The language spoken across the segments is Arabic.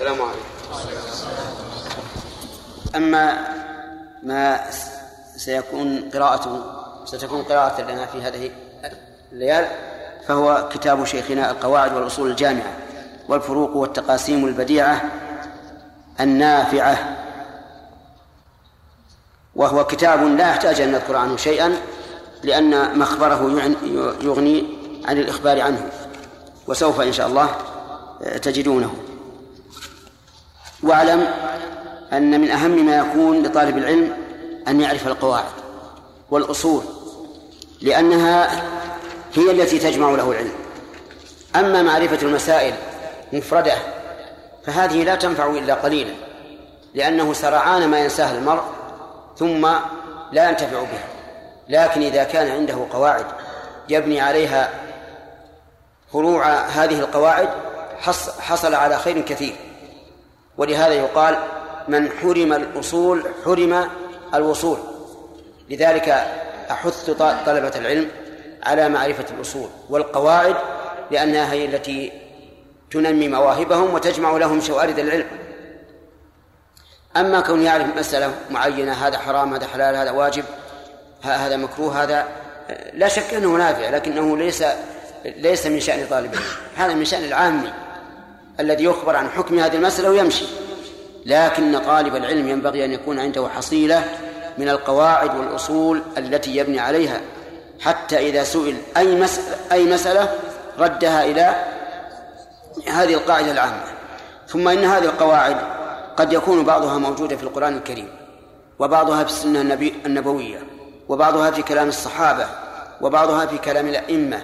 السلام عليكم. أما ما سيكون قراءته ستكون قراءة لنا في هذه الليال فهو كتاب شيخنا القواعد والأصول الجامعة والفروق والتقاسيم البديعة النافعة. وهو كتاب لا يحتاج أن نذكر عنه شيئا لأن مخبره يغني عن الإخبار عنه وسوف إن شاء الله تجدونه. واعلم أن من أهم ما يكون لطالب العلم أن يعرف القواعد والأصول لأنها هي التي تجمع له العلم. أما معرفة المسائل مفردة فهذه لا تنفع إلا قليلا لأنه سرعان ما ينساها المرء ثم لا ينتفع بها. لكن إذا كان عنده قواعد يبني عليها فروع هذه القواعد حصل على خير كثير. ولهذا يقال من حرم الأصول حرم الوصول. لذلك أحث طلبة العلم على معرفة الأصول والقواعد لأنها هي التي تنمي مواهبهم وتجمع لهم شوارد العلم. أما كون يعرف مسألة معينة هذا حرام هذا حلال هذا واجب هذا مكروه هذا لا شك أنه نافع لكنه ليس ليس من شأن طالب العلم هذا من شأن العامي. الذي يخبر عن حكم هذه المسألة ويمشي. لكن طالب العلم ينبغي أن يكون عنده حصيلة من القواعد والأصول التي يبني عليها. حتى إذا سئل أي مسألة, أي مسألة ردها إلى هذه القاعدة العامة. ثم إن هذه القواعد قد يكون بعضها موجودة في القرآن الكريم وبعضها في السنة النبوية وبعضها في كلام الصحابة وبعضها في كلام الأئمة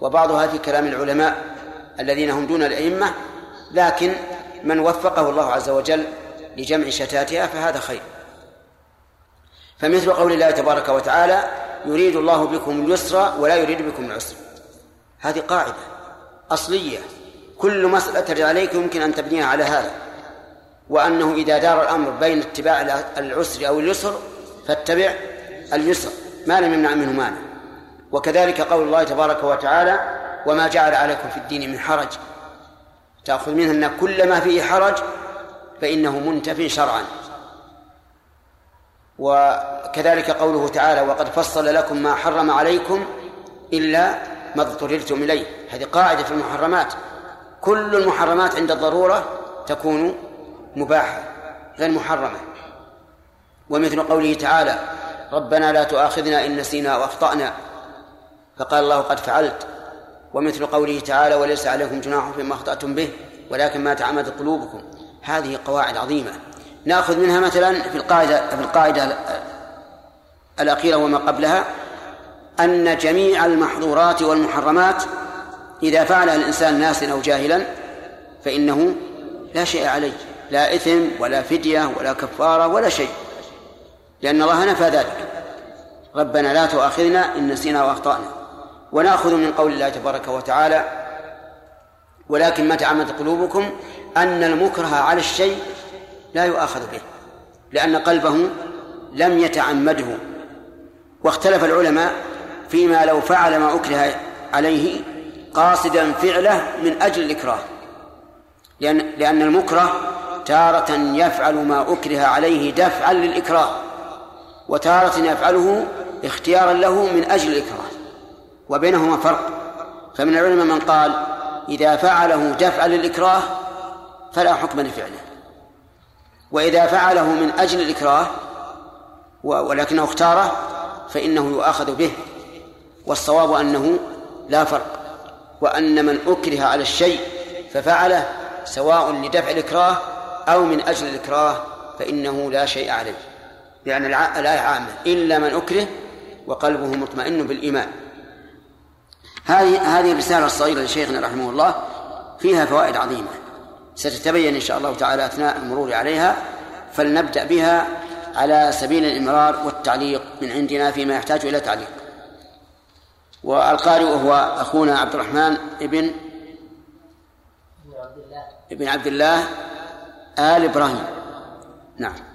وبعضها في كلام العلماء الذين هم دون الأئمة لكن من وفقه الله عز وجل لجمع شتاتها فهذا خير. فمثل قول الله تبارك وتعالى يريد الله بكم اليسر ولا يريد بكم العسر. هذه قاعدة أصلية. كل مسألة ترجع عليك يمكن أن تبنيها على هذا. وأنه إذا دار الأمر بين اتباع العسر أو اليسر فاتبع اليسر. ما لم يمنع منه مانع وكذلك قول الله تبارك وتعالى وما جعل عليكم في الدين من حرج. تأخذ منه أن كل ما فيه حرج فإنه منتف شرعا. وكذلك قوله تعالى وقد فصل لكم ما حرم عليكم إلا ما اضطررتم إليه. هذه قاعدة في المحرمات. كل المحرمات عند الضرورة تكون مباحة غير محرمة. ومثل قوله تعالى ربنا لا تؤاخذنا إن نسينا وأخطأنا. فقال الله قد فعلت. ومثل قوله تعالى وليس عليكم جناح فيما أخطأتم به ولكن ما تعمدت قلوبكم. هذه قواعد عظيمة. نأخذ منها مثلا في القاعدة في القاعدة الأخيرة وما قبلها أن جميع المحظورات والمحرمات إذا فعلها الإنسان ناسا أو جاهلا فإنه لا شيء عليه لا إثم ولا فدية ولا كفارة ولا شيء لأن الله نفى ذلك. ربنا لا تؤاخذنا إن نسينا وأخطأنا. ونأخذ من قول الله تبارك وتعالى ولكن ما تعمد قلوبكم أن المكره على الشيء لا يؤاخذ به لأن قلبه لم يتعمده. واختلف العلماء فيما لو فعل ما أكره عليه قاصدا فعله من أجل الإكراه لأن لأن المكره تارة يفعل ما أكره عليه دفعا للإكراه وتارة يفعله اختيارا له من أجل الإكراه. وبينهما فرق. فمن العلماء من قال إذا فعله دفعا للإكراه فلا حكم لفعله. وإذا فعله من أجل الإكراه ولكنه اختاره فإنه يؤاخذ به. والصواب أنه لا فرق. وأن من أكره على الشيء ففعله سواء لدفع الإكراه أو من أجل الإكراه فإنه لا شيء عليه. لأن الآية عامة إلا من أكره وقلبه مطمئن بالإيمان. هذه هذه الرسالة الصغيرة لشيخنا رحمه الله فيها فوائد عظيمة. ستتبين إن شاء الله تعالى أثناء المرور عليها فلنبدأ بها على سبيل الإمرار والتعليق من عندنا فيما يحتاج إلى تعليق. والقارئ هو أخونا عبد الرحمن ابن ابن عبد الله آل إبراهيم. نعم.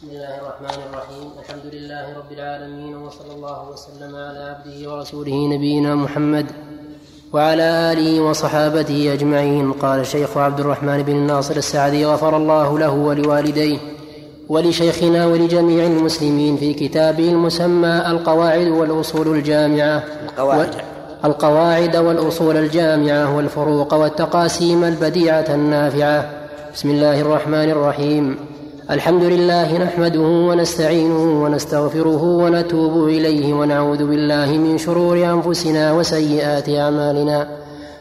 بسم الله الرحمن الرحيم. الحمد لله رب العالمين وصلى الله وسلم على عبده ورسوله نبينا محمد وعلى آله وصحابته أجمعين. قال الشيخ عبد الرحمن بن ناصر السعدي غفر الله له ولوالديه ولشيخنا ولجميع المسلمين في كتابه المسمى القواعد والأصول الجامعة. القواعد. القواعد والأصول الجامعة والفروق والتقاسيم البديعة النافعة. بسم الله الرحمن الرحيم. الحمد لله نحمده ونستعينه ونستغفره ونتوب إليه ونعوذ بالله من شرور أنفسنا وسيئات أعمالنا.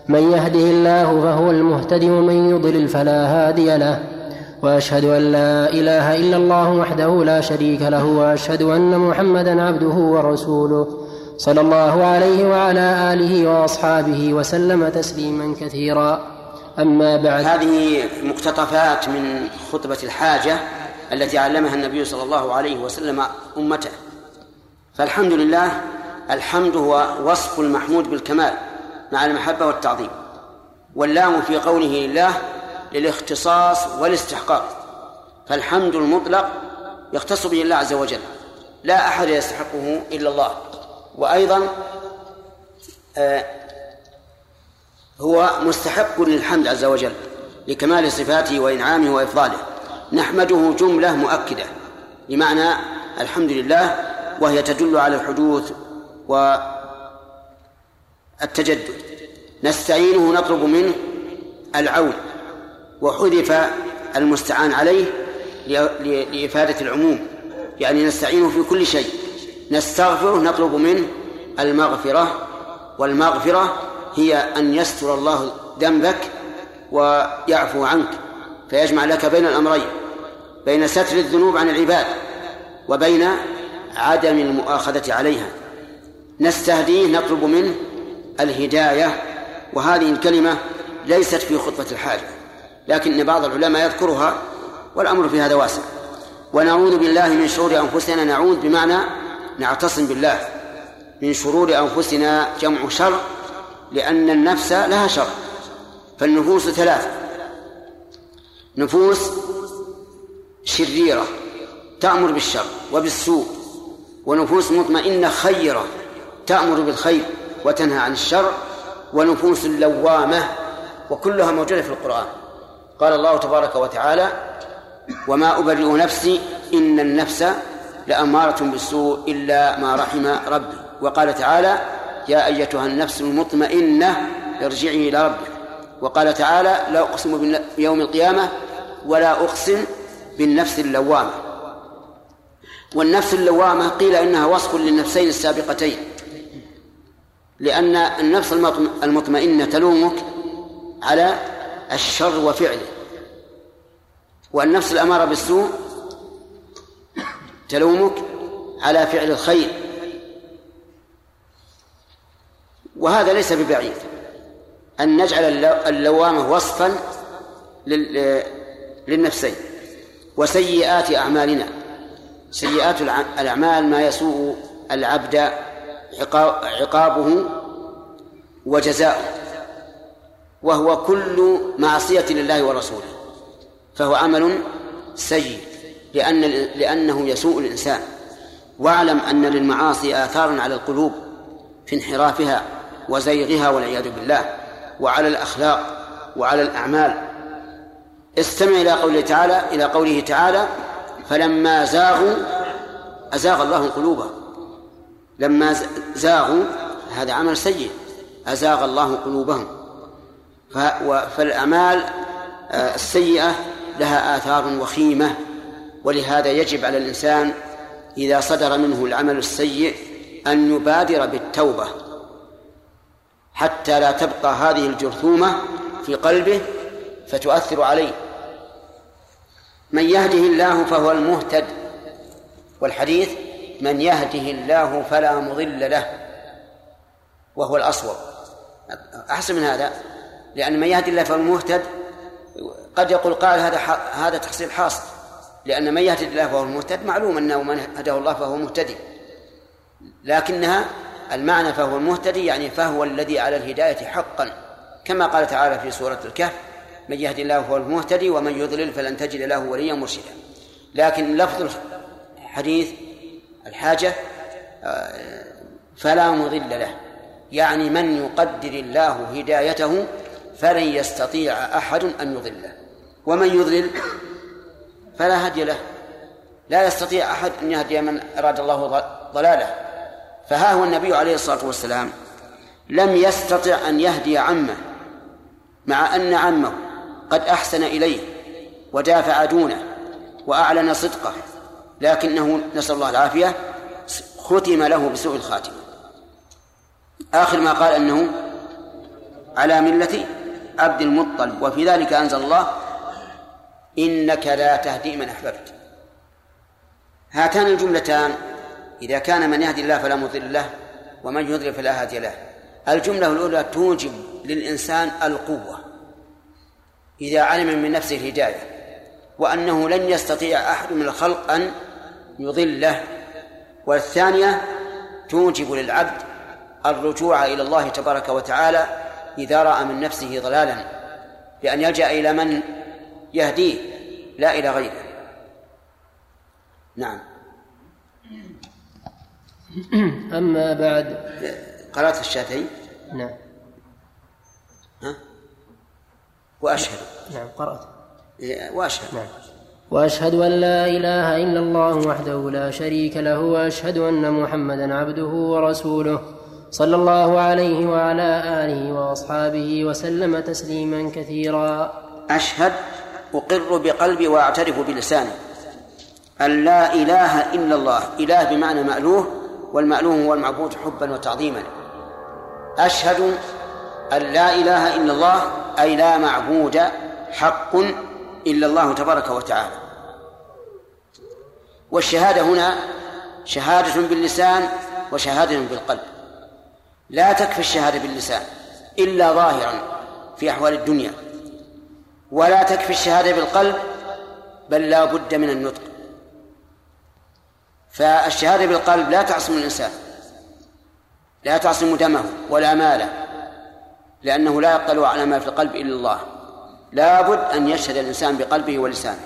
من يهده الله فهو المهتد ومن يضلل فلا هادي له. وأشهد أن لا إله إلا الله وحده لا شريك له وأشهد أن محمدا عبده ورسوله. صلى الله عليه وعلى آله وأصحابه وسلم تسليما كثيرا. أما بعد. هذه مقتطفات من خطبة الحاجة. التي علمها النبي صلى الله عليه وسلم أمته. فالحمد لله الحمد هو وصف المحمود بالكمال مع المحبة والتعظيم واللام في قوله لله للاختصاص والاستحقاق. فالحمد المطلق يختص به الله عز وجل لا أحد يستحقه إلا الله. وأيضا آه هو مستحق للحمد عز وجل لكمال صفاته وإنعامه وإفضاله. نحمده جملة مؤكدة بمعنى الحمد لله وهي تدل على الحدوث والتجدد. نستعينه نطلب منه العون وحذف المستعان عليه لإفادة العموم. يعني نستعينه في كل شيء. نستغفره نطلب منه المغفرة والمغفرة هي أن يستر الله ذنبك ويعفو عنك فيجمع لك بين الأمرين. بين ستر الذنوب عن العباد وبين عدم المؤاخذة عليها. نستهديه نطلب منه الهداية وهذه الكلمة ليست في خطبة الحاجة لكن بعض العلماء يذكرها والأمر في هذا واسع. ونعوذ بالله من شرور أنفسنا نعوذ بمعنى نعتصم بالله. من شرور أنفسنا جمع شر لأن النفس لها شر فالنفوس ثلاثة. نفوس شريرة تأمر بالشر وبالسوء ونفوس مطمئنة خيرة تأمر بالخير وتنهى عن الشر ونفوس لوامة وكلها موجودة في القرآن. قال الله تبارك وتعالى وما أبرئ نفسي إن النفس لأمارة بالسوء إلا ما رحم ربي وقال تعالى يا أيتها النفس المطمئنة ارجعي إلى ربك وقال تعالى لا أقسم بيوم القيامة ولا أقسم بالنفس اللوامة. والنفس اللوامة قيل إنها وصف للنفسين السابقتين. لأن النفس المطمئنة تلومك على الشر وفعله. والنفس الأمارة بالسوء تلومك على فعل الخير. وهذا ليس ببعيد. أن نجعل اللوامة وصفا للنفسين. وسيئات أعمالنا. سيئات الأعمال ما يسوء العبد عقابه وجزاؤه. وهو كل معصية لله ورسوله. فهو عمل سيء لأن لأنه يسوء الإنسان. واعلم أن للمعاصي آثارا على القلوب في انحرافها وزيغها والعياذ بالله وعلى الأخلاق وعلى الأعمال. استمع إلى قوله تعالى إلى قوله تعالى فلما زاغوا أزاغ الله قلوبهم. لما زاغوا هذا عمل سيء أزاغ الله قلوبهم. فالأعمال آه، السيئة لها آثار وخيمة ولهذا يجب على الإنسان إذا صدر منه العمل السيء أن يبادر بالتوبة حتى لا تبقى هذه الجرثومة في قلبه فتؤثر عليه. من يهده الله فهو المهتد والحديث من يهده الله فلا مضل له وهو الأصوب. أحسن من هذا؟ لأن من يهدي الله فهو المهتد قد يقول قال هذا هذا تحصيل حاصل. لأن من يهدي الله فهو المهتد معلوم أنه من هداه الله فهو مهتدي. لكنها المعنى فهو المهتدي يعني فهو الذي على الهداية حقا كما قال تعالى في سورة الكهف من يهدي الله فهو المهتدي ومن يضلل فلن تجد له وليا مرشدا. لكن لفظ الحديث الحاجة آه، فلا مضل له. يعني من يقدر الله هدايته فلن يستطيع أحد أن يضله. ومن يضلل فلا هدي له. لا يستطيع أحد أن يهدي من أراد الله ضلاله. فها هو النبي عليه الصلاة والسلام. لم يستطع أن يهدي عمه مع أن عمه قد أحسن إليه ودافع دونه وأعلن صدقه لكنه نسأل الله العافية ختم له بسوء الخاتمة آخر ما قال أنه على ملة عبد المطلب وفي ذلك أنزل الله إنك لا تهدي من أحببت. هاتان الجملتان إذا كان من يهدي الله فلا مضل له ومن يضلل فلا هادي له. الجملة الأولى توجب للإنسان القوة. إذا علم من نفسه الهداية وأنه لن يستطيع أحد من الخلق أن يضله. والثانية توجب للعبد الرجوع إلى الله تبارك وتعالى إذا رأى من نفسه ضلالا بأن يلجأ إلى من يهديه لا إلى غيره. نعم. أما بعد قرأت الشافعي نعم. ها؟ وأشهد. نعم قرأت. إيه، وأشهد. نعم. وأشهد أن لا إله إلا الله وحده لا شريك له وأشهد أن محمدا عبده ورسوله. صلى الله عليه وعلى آله وأصحابه وسلم تسليما كثيرا. أشهد أقر بقلبي وأعترف بلساني. أن لا إله إلا الله إله بمعنى مألوه والمألوه هو المعبود حبا وتعظيما. أشهد أن لا إله إلا الله أي لا معبود حق إلا الله تبارك وتعالى. والشهادة هنا شهادة باللسان وشهادة بالقلب. لا تكفي الشهادة باللسان إلا ظاهرا في أحوال الدنيا. ولا تكفي الشهادة بالقلب بل لا بد من النطق. فالشهادة بالقلب لا تعصم الإنسان لا تعصم دمه ولا ماله. لأنه لا يطلع على ما في القلب إلا الله. لابد أن يشهد الإنسان بقلبه ولسانه.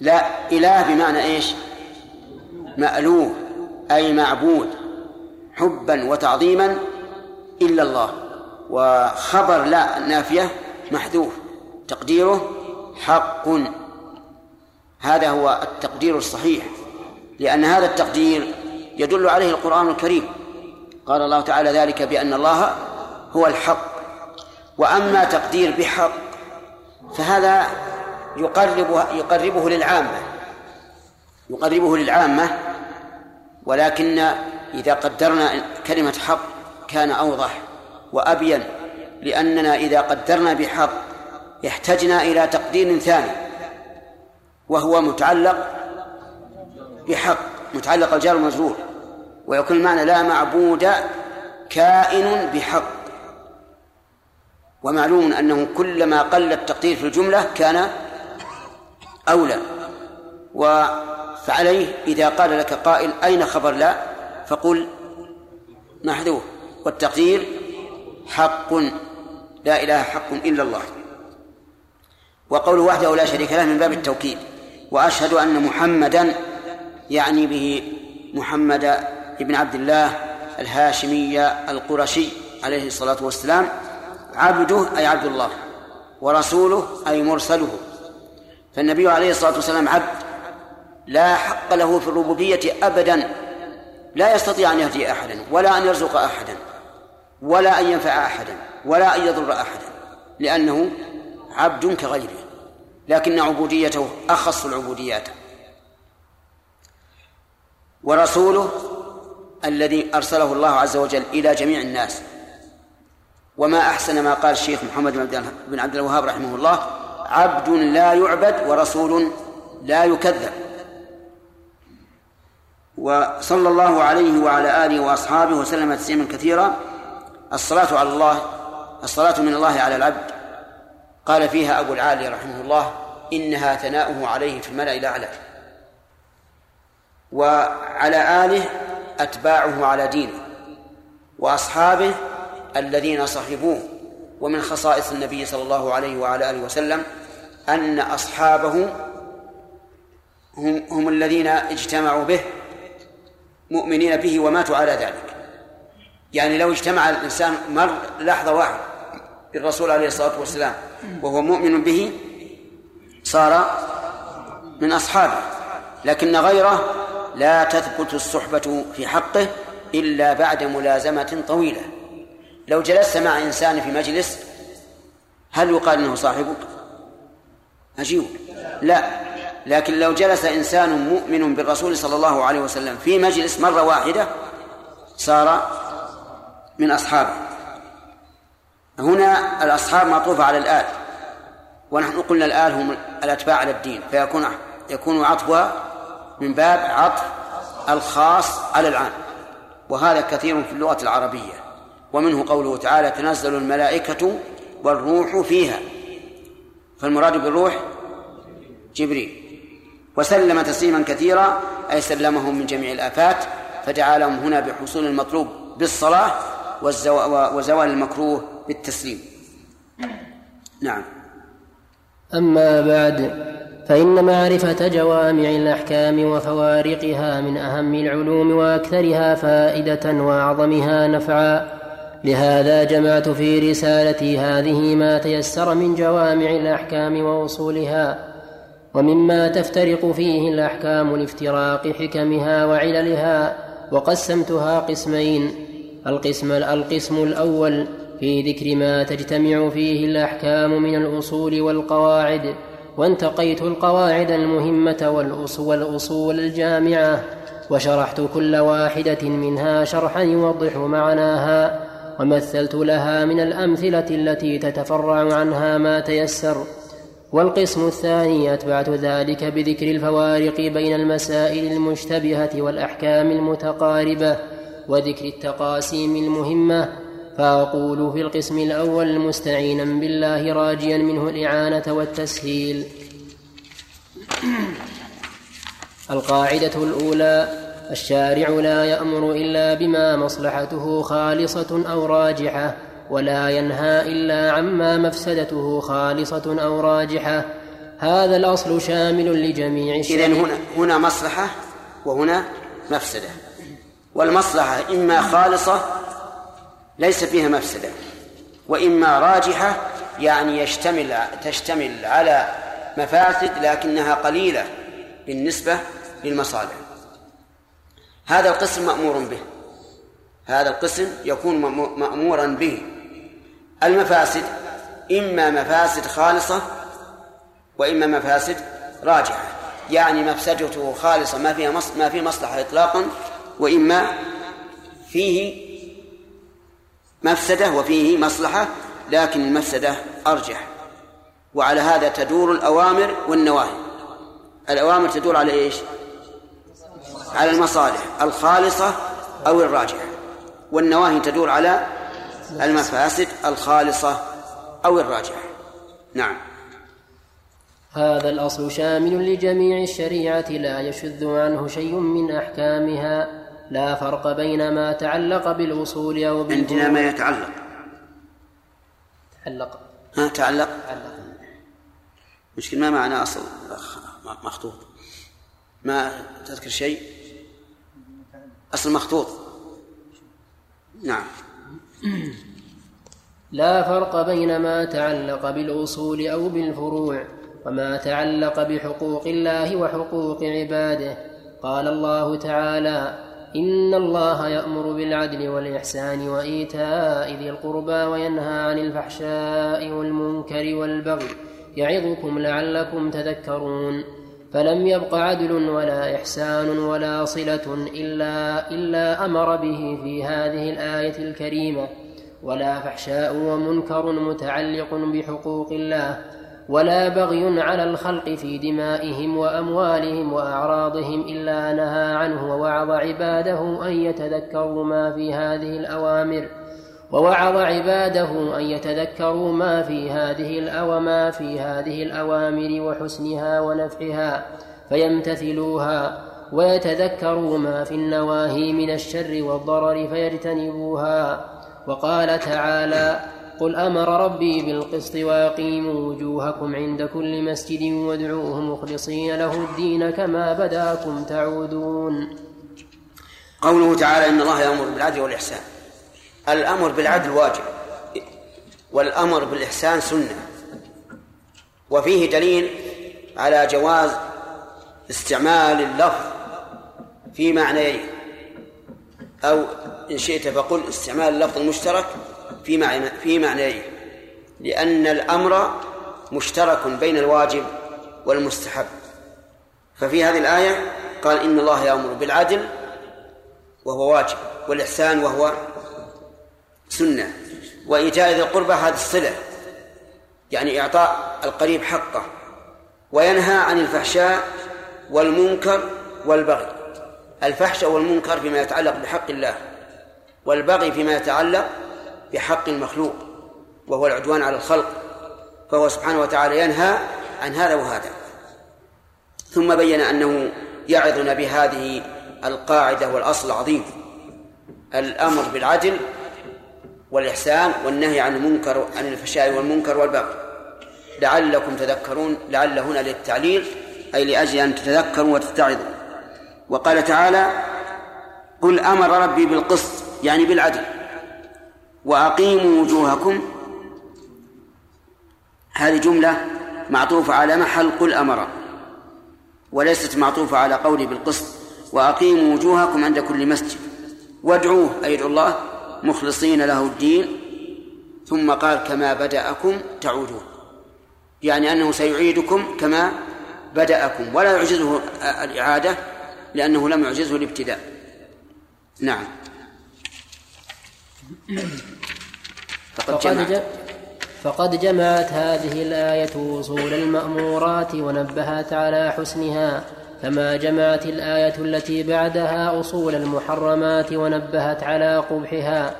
لا إله بمعنى إيش؟ مألوه أي معبود حبا وتعظيما إلا الله. وخبر لا نافية محذوف. تقديره حق. هذا هو التقدير الصحيح. لأن هذا التقدير يدل عليه القرآن الكريم. قال الله تعالى ذلك بأن الله هو الحق. وأما تقدير بحق فهذا يقربه يقربه للعامة. يقربه للعامة ولكن إذا قدرنا كلمة حق كان أوضح وأبين لأننا إذا قدرنا بحق احتجنا إلى تقدير ثاني وهو متعلق بحق متعلق الجار والمجرور ويكون المعنى لا معبود كائن بحق. ومعلوم أنه كلما قل التقدير في الجملة كان أولى. فعليه إذا قال لك قائل أين خبر لا فقل محذوف. والتقدير حق لا إله حق إلا الله. وقوله وحده لا شريك له من باب التوكيد. وأشهد أن محمدا يعني به محمد بن عبد الله الهاشمي القرشي عليه الصلاة والسلام. عبده أي عبد الله ورسوله أي مرسله. فالنبي عليه الصلاة والسلام عبد لا حق له في الربوبية أبدا. لا يستطيع أن يهدي أحدا ولا أن يرزق أحدا ولا أن ينفع أحدا ولا أن يضر أحدا لأنه عبد كغيره. لكن عبوديته أخص العبوديات. ورسوله الذي أرسله الله عز وجل إلى جميع الناس. وما أحسن ما قال الشيخ محمد بن عبد الوهاب رحمه الله عبد لا يعبد ورسول لا يكذب. وصلى الله عليه وعلى آله وأصحابه وسلم تسليما كثيرا. الصلاة على الله الصلاة من الله على العبد. قال فيها أبو العالي رحمه الله إنها ثناؤه عليه في الملأ الأعلى. وعلى آله أتباعه على دينه. وأصحابه الذين صحبوه ومن خصائص النبي صلى الله عليه وعلى آله وسلم أن أصحابه هم, هم الذين اجتمعوا به مؤمنين به وماتوا على ذلك. يعني لو اجتمع الإنسان مر لحظة واحدة بالرسول عليه الصلاة والسلام وهو مؤمن به صار من أصحابه. لكن غيره لا تثبت الصحبة في حقه إلا بعد ملازمة طويلة. لو جلست مع إنسان في مجلس هل يقال إنه صاحبك؟ عجيب. لا. لكن لو جلس إنسان مؤمن بالرسول صلى الله عليه وسلم في مجلس مرة واحدة صار من أصحابه. هنا الأصحاب معطوفه على الآل. ونحن قلنا الآل هم الأتباع على الدين فيكون يكون عطفها من باب عطف الخاص على العام. وهذا كثير في اللغة العربية. ومنه قوله تعالى تنزل الملائكة والروح فيها. فالمراد بالروح جبريل. وسلم تسليما كثيرا أي سلمهم من جميع الآفات فدعا لهم هنا بحصول المطلوب بالصلاة وزوال المكروه بالتسليم. نعم. أما بعد فإن معرفة جوامع الأحكام وفوارقها من أهم العلوم وأكثرها فائدة وأعظمها نفعا. لهذا جمعت في رسالتي هذه ما تيسر من جوامع الأحكام وأصولها ومما تفترق فيه الأحكام لافتراق حكمها وعللها وقسمتها قسمين القسم القسم الأول في ذكر ما تجتمع فيه الأحكام من الأصول والقواعد وانتقيت القواعد المهمة والأصول الجامعة وشرحت كل واحدة منها شرحا يوضح معناها ومثلت لها من الأمثلة التي تتفرع عنها ما تيسر. والقسم الثاني أتبعت ذلك بذكر الفوارق بين المسائل المشتبهة والأحكام المتقاربة وذكر التقاسيم المهمة فأقول في القسم الأول مستعينا بالله راجيا منه الإعانة والتسهيل. القاعدة الأولى الشارع لا يأمر إلا بما مصلحته خالصة أو راجحة ولا ينهى إلا عما مفسدته خالصة أو راجحة. هذا الأصل شامل لجميع الشريعة. إذن هنا هنا مصلحة وهنا مفسدة. والمصلحة إما خالصة ليس فيها مفسدة وإما راجحة يعني يشتمل تشتمل على مفاسد لكنها قليلة بالنسبة للمصالح. هذا القسم مأمور به. هذا القسم يكون مأمورا به. المفاسد إما مفاسد خالصة وإما مفاسد راجحة. يعني مفسدته خالصة ما فيها ما في مصلحة إطلاقا وإما فيه مفسدة وفيه مصلحة لكن المفسدة أرجح. وعلى هذا تدور الأوامر والنواهي. الأوامر تدور على إيش؟ على المصالح الخالصة أو الراجحة. والنواهي تدور على المفاسد الخالصة أو الراجحة. نعم. هذا الأصل شامل لجميع الشريعة لا يشذ عنه شيء من أحكامها. لا فرق بين ما تعلق بالأصول أو بالفروع عندنا ما يتعلق. تعلق. ها تعلق. تعلق. مشكل ما معنى أصل؟ مخطوط. ما تذكر شيء؟ أصل مخطوط. نعم. لا فرق بين ما تعلق بالأصول أو بالفروع وما تعلق بحقوق الله وحقوق عباده. قال الله تعالى إن الله يأمر بالعدل والإحسان وإيتاء ذي القربى وينهى عن الفحشاء والمنكر والبغي يعظكم لعلكم تذكرون. فلم يبق عدل ولا إحسان ولا صلة إلا إلا أمر به في هذه الآية الكريمة. ولا فحشاء ومنكر متعلق بحقوق الله ولا بغي على الخلق في دمائهم وأموالهم وأعراضهم إلا نهى عنه ووعظ عباده أن يتذكروا ما في هذه الأوامر. ووعظ عباده أن يتذكروا ما في هذه الأوما في هذه الأوامر وحسنها ونفعها فيمتثلوها ويتذكروا ما في النواهي من الشر والضرر فيجتنبوها. وقال تعالى قل أمر ربي بالقسط وأقيموا وجوهكم عند كل مسجد وادعوه مخلصين له الدين كما بداكم تعودون. قوله تعالى إن الله يأمر بالعدل والإحسان. الأمر بالعدل واجب والأمر بالإحسان سنة. وفيه دليل على جواز استعمال اللفظ في معنيين أو إن شئت فقل استعمال اللفظ المشترك في معنى في معنيين لأن الأمر مشترك بين الواجب والمستحب. ففي هذه الآية قال إن الله يأمر بالعدل وهو واجب والإحسان وهو سنة. وإيتاء ذي القربى هذه الصلة. يعني إعطاء القريب حقه. وينهى عن الفحشاء والمنكر والبغي. الفحشاء والمنكر فيما يتعلق بحق الله والبغي فيما يتعلق بحق المخلوق وهو العدوان على الخلق. فهو سبحانه وتعالى ينهى عن هذا وهذا. ثم بين أنه يعظنا بهذه القاعدة والأصل العظيم. الأمر بالعدل والإحسان والنهي عن المنكر عن الفحشاء والمنكر والبغي. لعلكم تذكرون لعل هنا للتعليل أي لأجل أن تتذكروا وتتعظوا وقال تعالى قل أمر ربي بالقسط يعني بالعدل. وأقيموا وجوهكم. هذه جملة معطوفة على محل قل أمر وليست معطوفة على قوله بالقسط. وأقيموا وجوهكم عند كل مسجد. وادعوه أي ادعوا الله. مخلصين له الدين ثم قال كما بدأكم تعودون. يعني أنه سيعيدكم كما بدأكم ولا يعجزه الإعادة لأنه لم يعجزه الابتداء. نعم. فقد جمعت. فقد جمعت هذه الآية أصول المأمورات ونبهت على حسنها. كما جمعت الآية التي بعدها أصول المحرمات ونبهت على قبحها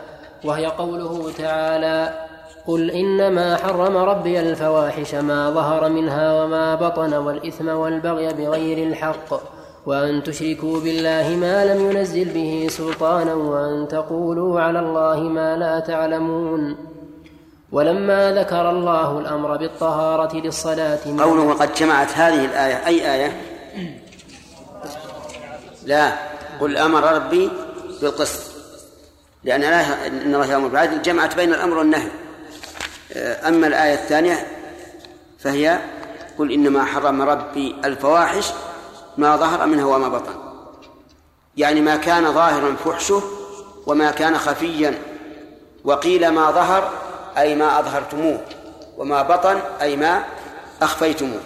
وهي قوله تعالى قل إنما حرم ربي الفواحش ما ظهر منها وما بطن والإثم والبغي بغير الحق وأن تشركوا بالله ما لم ينزل به سلطانا وأن تقولوا على الله ما لا تعلمون. ولما ذكر الله الأمر بالطهارة للصلاة قوله وقد جمعت هذه الآية أي آية؟ لا. قل أمر ربي بالقسط. لأن إن الله يأمر بالعدل جمعت بين الأمر والنهي. أما الآية الثانية فهي قل إنما حرم ربي الفواحش ما ظهر منها وما بطن. يعني ما كان ظاهرا فحشه وما كان خفيا. وقيل ما ظهر أي ما أظهرتموه وما بطن أي ما أخفيتموه.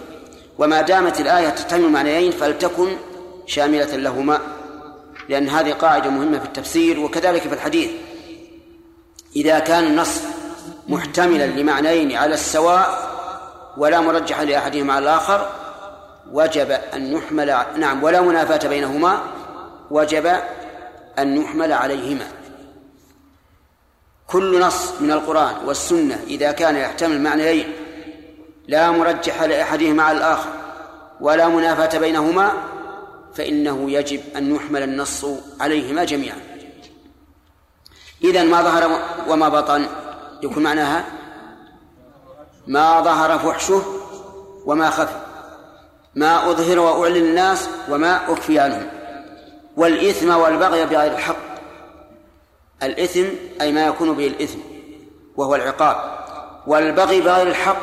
وما دامت الآية تحتمل معنيين فلتكن شاملة لهما لأن هذه قاعدة مهمة في التفسير وكذلك في الحديث. إذا كان النص محتملا لمعنيين على السواء ولا مرجح لأحدهما على الآخر وجب أن يحمل نعم ولا منافاة بينهما وجب أن يحمل عليهما. كل نص من القرآن والسنة إذا كان يحتمل معنيين لا مرجح لأحدهما على الآخر ولا منافاة بينهما فإنه يجب أن يحمل النص عليهما جميعا. إذا ما ظهر وما بطن؟ يكون معناها ما ظهر فحشه وما خفي ما أظهر وأعلن الناس وما أخفي عنهم. والإثم والبغي بغير الحق. الإثم أي ما يكون به الإثم وهو العقاب. والبغي بغير الحق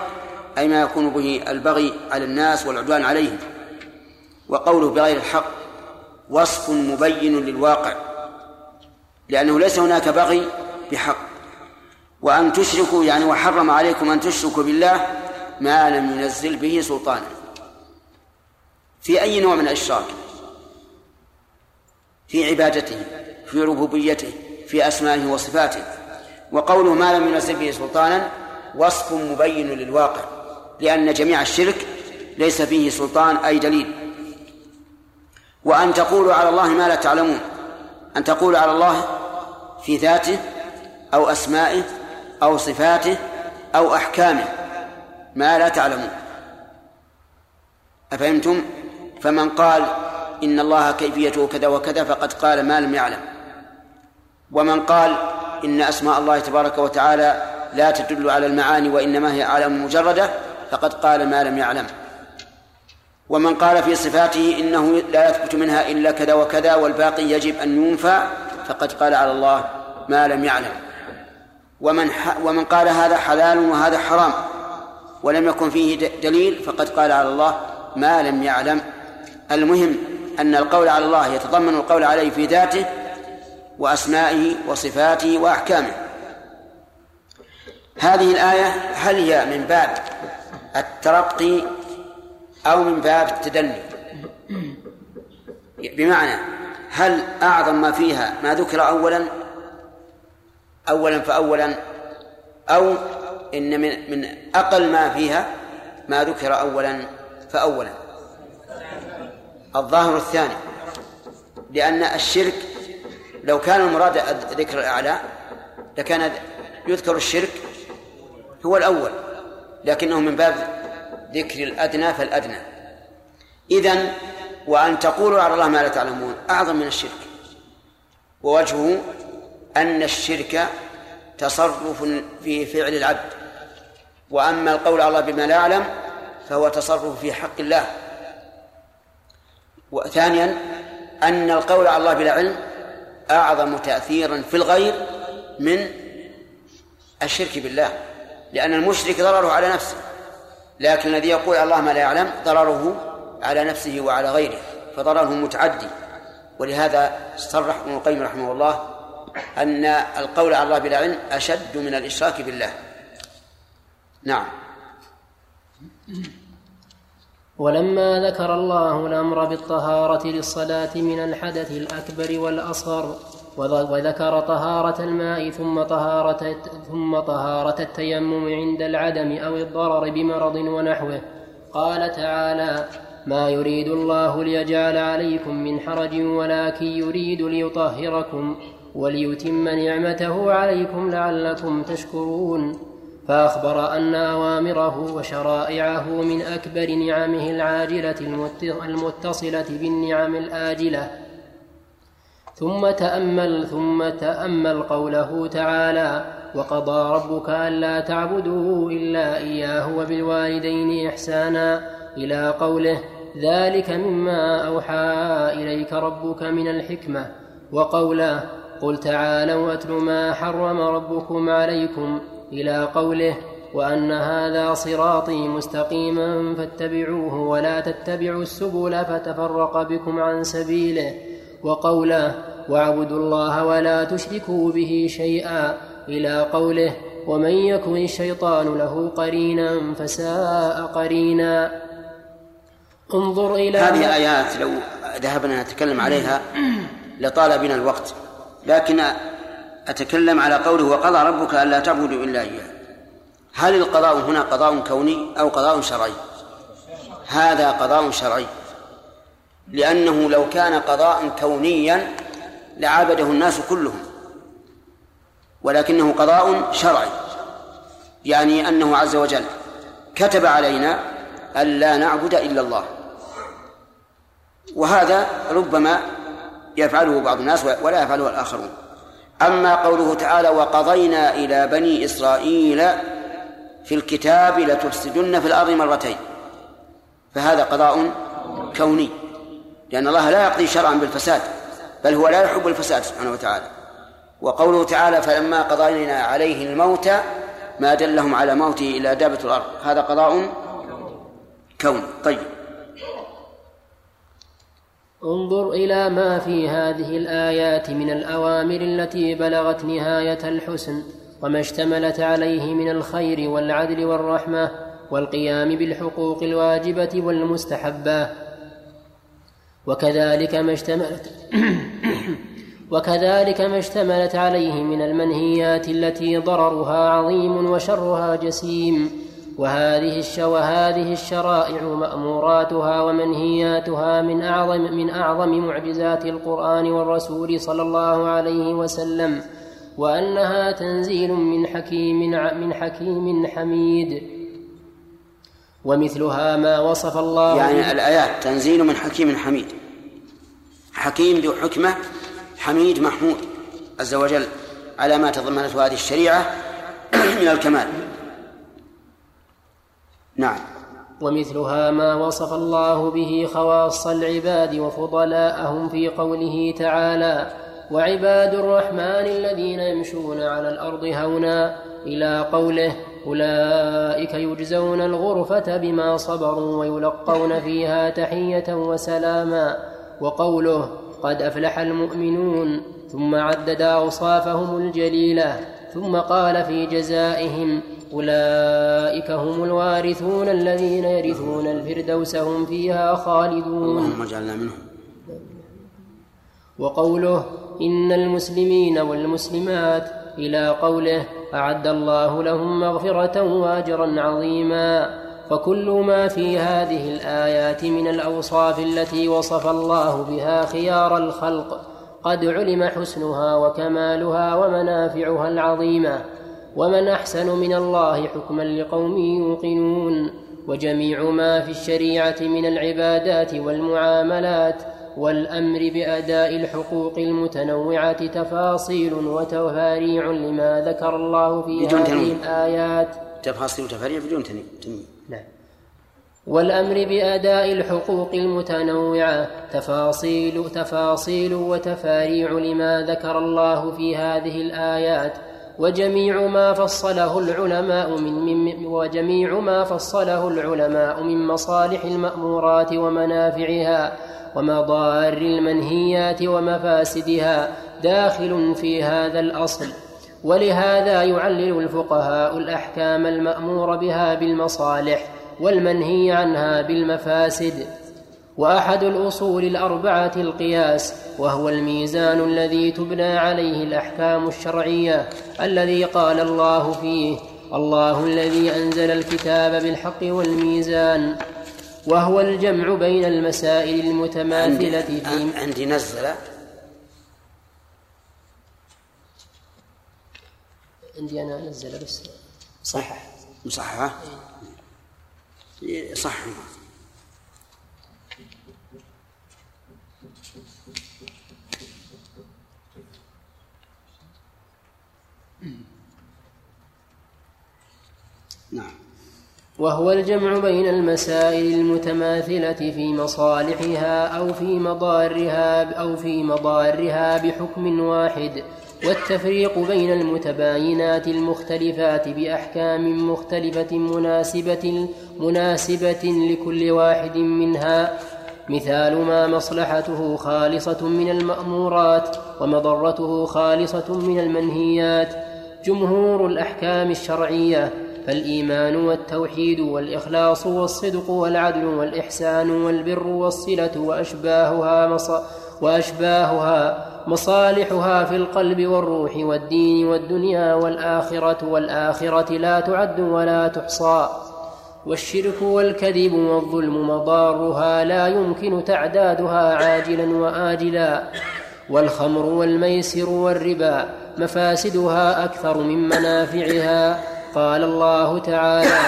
أي ما يكون به البغي على الناس والعدوان عليهم. وقوله بغير الحق وصف مبين للواقع لأنه ليس هناك بغي بحق. وأن تشركوا يعني وحرم عليكم أن تشركوا بالله ما لم ينزل به سلطانا. في أي نوع من الإشراك؟ في عبادته في ربوبيته في أسمائه وصفاته. وقوله ما لم ينزل به سلطانا وصف مبين للواقع لأن جميع الشرك ليس فيه سلطان أي دليل. وأن تقولوا على الله ما لا تعلمون. أن تقولوا على الله في ذاته أو أسمائه أو صفاته أو أحكامه ما لا تعلمون. أفهمتم؟ فمن قال إن الله كيفيته كذا وكذا فقد قال ما لم يعلم. ومن قال إن أسماء الله تبارك وتعالى لا تدل على المعاني وإنما هي أعلام مجردة فقد قال ما لم يعلم. ومن قال في صفاته إنه لا يثبت منها إلا كذا وكذا والباقي يجب أن ينفى فقد قال على الله ما لم يعلم. ومن ومن قال هذا حلال وهذا حرام ولم يكن فيه دليل فقد قال على الله ما لم يعلم. المهم أن القول على الله يتضمن القول عليه في ذاته وأسمائه وصفاته وأحكامه. هذه الآية هل هي من باب الترقي أو من باب التدني بمعنى هل أعظم ما فيها ما ذكر أولا؟ أولا فأولا أو إن من من أقل ما فيها ما ذكر أولا فأولا. الظاهر الثاني لأن الشرك لو كان المراد ذكر الأعلى لكان يذكر الشرك هو الأول لكنه من باب ذكر الأدنى فالأدنى. إذن وأن تقولوا على الله ما لا تعلمون أعظم من الشرك. ووجهه أن الشرك تصرف في فعل العبد. وأما القول على الله بما لا يعلم فهو تصرف في حق الله. وثانيا أن القول على الله بلا علم أعظم تأثيرا في الغير من الشرك بالله. لأن المشرك ضرره على نفسه. لكن الذي يقول الله ما لا يعلم ضرره على نفسه وعلى غيره فضرره متعدي. ولهذا صرح ابن القيم رحمه الله أن القول على الله بلا علم أشد من الإشراك بالله. نعم. ولما ذكر الله الأمر بالطهارة للصلاة من الحدث الأكبر والأصغر وذكر طهارة الماء ثم طهارة ثم طهارة التيمم عند العدم أو الضرر بمرض ونحوه. قال تعالى ما يريد الله ليجعل عليكم من حرج ولكن يريد ليطهركم وليتم نعمته عليكم لعلكم تشكرون. فأخبر أن أوامره وشرائعه من أكبر نعمه العاجلة المتصلة بالنعم الآجلة. ثم تأمل ثم تأمل قوله تعالى وقضى ربك ألا تعبدوا إلا إياه وبالوالدين إحسانا إلى قوله ذلك مما أوحى إليك ربك من الحكمة. وقوله قل تعالوا أتل ما حرم ربكم عليكم. إلى قوله وأن هذا صراطي مستقيما فاتبعوه ولا تتبعوا السبل فتفرق بكم عن سبيله. وقوله واعبدوا الله ولا تشركوا به شيئا إلى قوله ومن يكن الشيطان له قرينا فساء قرينا. انظر إلى هذه آيات لو ذهبنا نتكلم عليها لطال بنا الوقت لكن أتكلم على قوله وقضى ربك ألا تعبدوا إلا إياه. هل القضاء هنا قضاء كوني أو قضاء شرعي؟ هذا قضاء شرعي. لأنه لو كان قضاء كونيا لعابده الناس كلهم ولكنه قضاء شرعي يعني أنه عز وجل كتب علينا ألا نعبد إلا الله. وهذا ربما يفعله بعض الناس ولا يفعله الآخرون. أما قوله تعالى وقضينا إلى بني إسرائيل في الكتاب لتفسدن في الأرض مرتين فهذا قضاء كوني. لأن الله لا يقضي شرعا بالفساد بل هو لا يحب الفساد سبحانه وتعالى. وقوله تعالى فلما قضينا عليه الموت ما دلهم على موته إلا دابة الأرض. هذا قضاء كوني طيب. انظر إلى ما في هذه الآيات من الأوامر التي بلغت نهاية الحسن وما اشتملت عليه من الخير والعدل والرحمة والقيام بالحقوق الواجبة والمستحبة. وكذلك ما اشتملت وكذلك ما اشتملت عليه من المنهيات التي ضررها عظيم وشرها جسيم وهذه وهذه الشرائع مأموراتها ومنهياتها من أعظم من أعظم معجزات القرآن والرسول صلى الله عليه وسلم وأنها تنزيل من حكيم من حكيم حميد. ومثلها ما وصف الله يعني الآيات تنزيل من حكيم حميد. حكيم ذو حكمة حميد محمود عز وجل على ما تضمنته هذه الشريعة من الكمال. نعم. ومثلها ما وصف الله به خواص العباد وفضلاءهم في قوله تعالى وعباد الرحمن الذين يمشون على الأرض هونا إلى قوله أولئك يجزون الغرفة بما صبروا ويلقون فيها تحية وسلاما. وقوله قد أفلح المؤمنون ثم عدد أوصافهم الجليلة ثم قال في جزائهم أولئك هم الوارثون الذين يرثون الفردوس هم فيها خالدون. اللهم اجعلنا منهم. وقوله إن المسلمين والمسلمات إلى قوله أعد الله لهم مغفرة وأجرا عظيما. فكل ما في هذه الآيات من الأوصاف التي وصف الله بها خيار الخلق قد علم حسنها وكمالها ومنافعها العظيمة. ومن أحسن من الله حكما لقوم يوقنون. وجميع ما في الشريعة من العبادات والمعاملات والأمر بأداء الحقوق المتنوعة تفاصيل وتفاريع لما ذكر الله في هذه الآيات. تفاصيل وتفاريع بدون تنوين نعم. والأمر بأداء الحقوق المتنوعة تفاصيل تفاصيل وتفاريع لما ذكر الله في هذه الآيات. وجميع ما فصله العلماء من, من وجميع ما فصله العلماء من مصالح المأمورات ومنافعها. ومضار المنهيات ومفاسدها داخل في هذا الأصل. ولهذا يعلل الفقهاء الأحكام المأمور بها بالمصالح والمنهي عنها بالمفاسد. وأحد الأصول الأربعة القياس وهو الميزان الذي تبنى عليه الأحكام الشرعية الذي قال الله فيه الله الذي أنزل الكتاب بالحق والميزان وهو الجمع بين المسائل المتماثلة عندي, في عندي نزل عندي أنا نزل بس. صح. مصححة. صح. نعم. وهو الجمع بين المسائل المتماثلة في مصالحها أو في مضارها أو في مضارها بحكم واحد والتفريق بين المتباينات المختلفات بأحكام مختلفة مناسبة مناسبة لكل واحد منها. مثال ما مصلحته خالصة من المأمورات ومضرته خالصة من المنهيات. جمهور الأحكام الشرعية فالإيمان والتوحيد والإخلاص والصدق والعدل والإحسان والبر والصلة وأشباهها مص... وأشباهها مصالحها في القلب والروح والدين والدنيا والآخرة والآخرة لا تعد ولا تحصى والشرك والكذب والظلم مضارها لا يمكن تعدادها عاجلا واجلا والخمر والميسر والربا مفاسدها أكثر من منافعها قال الله تعالى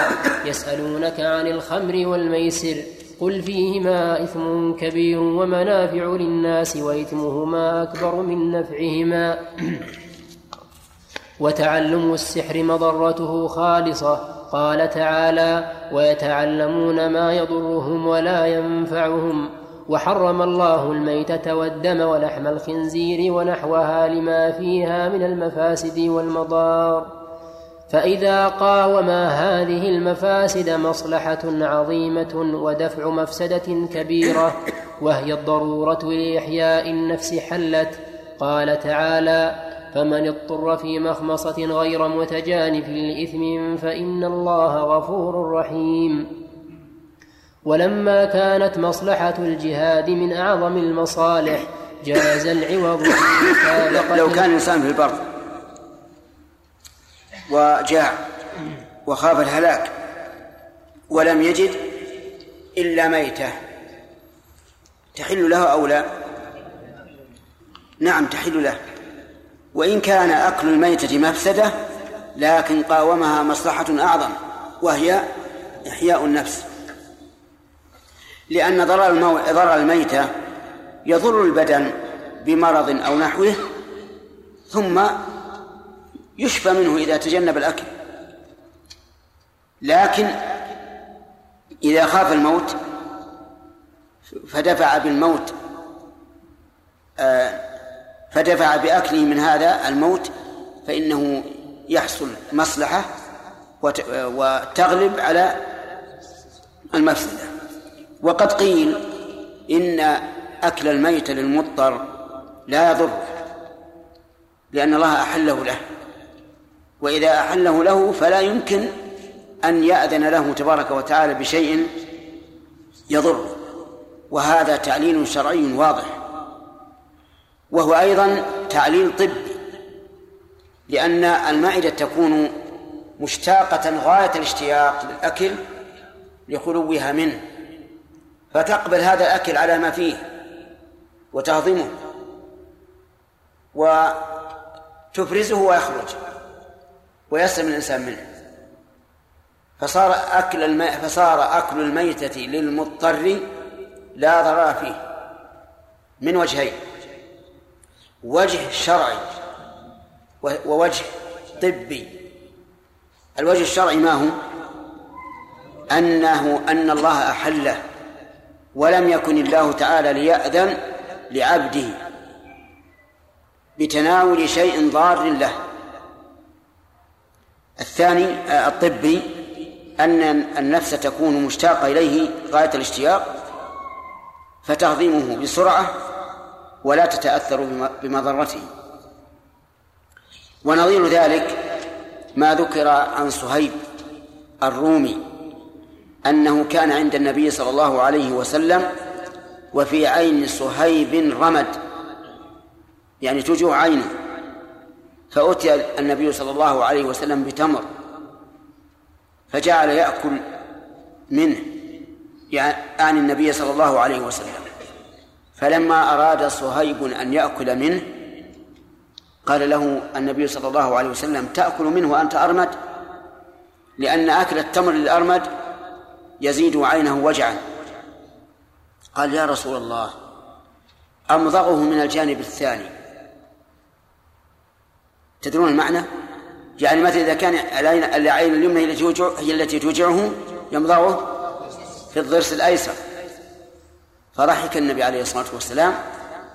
يسألونك عن الخمر والميسر قل فيهما إثم كبير ومنافع للناس وإثمهما أكبر من نفعهما. وتعلم السحر مضرته خالصة. قال تعالى ويتعلمون ما يضرهم ولا ينفعهم. وحرم الله الميتة والدم ولحم الخنزير ونحوها لما فيها من المفاسد والمضار. فإذا قاوما هذه المفاسد مصلحة عظيمة ودفع مفسدة كبيرة وهي الضرورة لإحياء النفس حلت. قال تعالى فمن اضطر في مخمصة غير متجانف لإثم فإن الله غفور رحيم. ولما كانت مصلحة الجهاد من أعظم المصالح جاز العوض. لو كان الإنسان في البر وجاع وخاف الهلاك ولم يجد إلا ميتة. تحل له أو لا؟ نعم تحل له. وإن كان أكل الميتة مفسدة لكن قاومها مصلحة أعظم وهي إحياء النفس. لأن ضرر المو... ضرر الميتة يضر البدن بمرض أو نحوه ثم يشفى منه إذا تجنب الأكل. لكن إذا خاف الموت فدفع بالموت آه، فدفع بأكله من هذا الموت فإنه يحصل مصلحة وتغلب على المفسدة. وقد قيل إن أكل الميت للمضطر لا يضره لأن الله أحله له. وإذا أحله له فلا يمكن أن يأذن له تبارك وتعالى بشيء يضره وهذا تعليل شرعي واضح. وهو أيضا تعليل طبي لأن المعدة تكون مشتاقة غاية الاشتياق للأكل لخلوها منه فتقبل هذا الأكل على ما فيه وتهضمه وتفرزه ويخرج. ويسلم الإنسان منه. فصار أكل الماء فصار أكل الميتة للمضطر لا ضرر فيه من وجهين وجه شرعي ووجه طبي. الوجه الشرعي ما هو؟ أنه أن الله أحله ولم يكن الله تعالى ليأذن لعبده بتناول شيء ضار له. الثاني آه، الطبي أن النفس تكون مشتاقة إليه غاية الاشتياق فتهضمه بسرعة ولا تتأثر بمضرته. ونظير ذلك ما ذكر عن صهيب الرومي أنه كان عند النبي صلى الله عليه وسلم وفي عين صهيب رمد يعني توجه عينه. فأتي النبي صلى الله عليه وسلم بتمر فجعل يأكل منه يعني النبي صلى الله عليه وسلم. فلما أراد صهيب أن يأكل منه قال له النبي صلى الله عليه وسلم تأكل منه وأنت أرمد؟ لأن أكل التمر للأرمد يزيد عينه وجعا قال يا رسول الله أمضغه من الجانب الثاني. تدرون المعنى؟ يعني مثلا إذا كان العين اليمنى هي التي هي التي توجعه يمضغه في الضرس الأيسر. فضحك النبي عليه الصلاة والسلام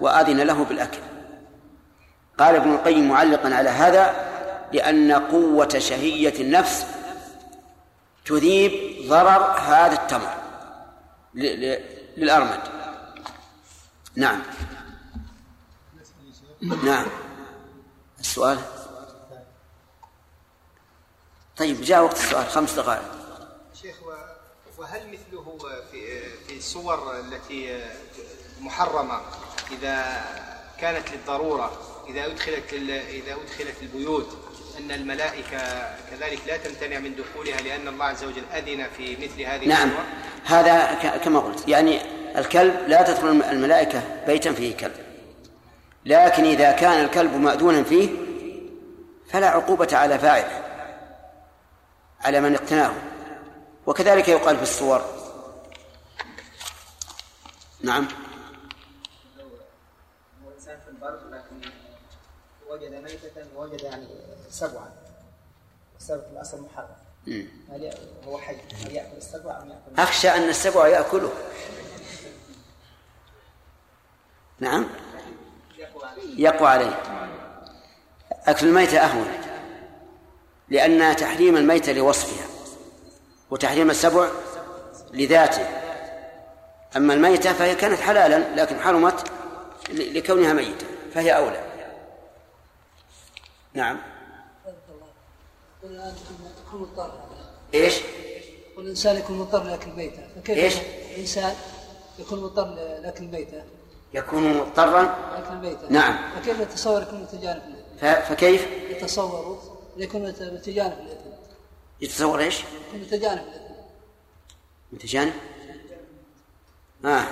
وأذن له بالأكل. قال ابن القيم معلقا على هذا لأن قوة شهية النفس تذيب ضرر هذا التمر للأرمد. نعم. نعم. السؤال؟ طيب جاء وقت السؤال. خمس دقائق. شيخ وهل مثله في في الصور التي محرمة إذا كانت للضرورة إذا أدخلت إذا أدخلت البيوت أن الملائكة كذلك لا تمتنع من دخولها لأن الله عز وجل أذن في مثل هذه نعم. الصور هذا كما قلت يعني الكلب لا تدخل الملائكة بيتا فيه كلب. لكن إذا كان الكلب مأذونا فيه فلا عقوبة على فاعله. على من اقتناه وكذلك يقال في الصور. نعم. هو إنسان في البر لكن وجد ميتة ووجد يعني سبعا والسبع في الأصل محرم. هل هو حي. هل يأكل السبع أم يأكل أخشى أن السبع يأكله. نعم. يقوى عليه. أكل الميتة أهون. لأن تحريم الميتة لوصفها وتحريم السبع لذاته أما الميتة فهي كانت حلالا لكن حرمت لكونها ميتة فهي أولى نعم يكون مضطر إيش؟ والانسان يكون مضطر لأكل الميته فكيف إيش؟ الانسان يكون مضطر لأكل الميته يكون مضطرا لأكل الميته نعم فكيف يتصور يكون متجانب؟ فكيف؟ يتصور يكون متجانب للاثم يتصور إيش؟ يكون متجانب للاثم متجانب؟ آه.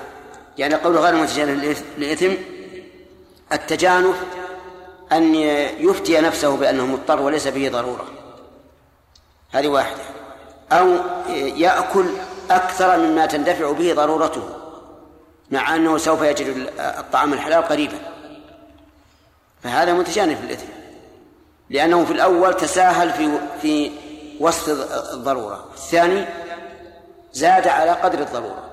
يعني قول غير متجانب للإثم. التجانف أن يفتي نفسه بأنه مضطر وليس به ضرورة. هذه واحدة. أو يأكل أكثر مما تندفع به ضرورته مع أنه سوف يجد الطعام الحلال قريبا. فهذا متجانب في الإثم لأنه في الأول تساهل في في وصف الضرورة. الثاني زاد على قدر الضرورة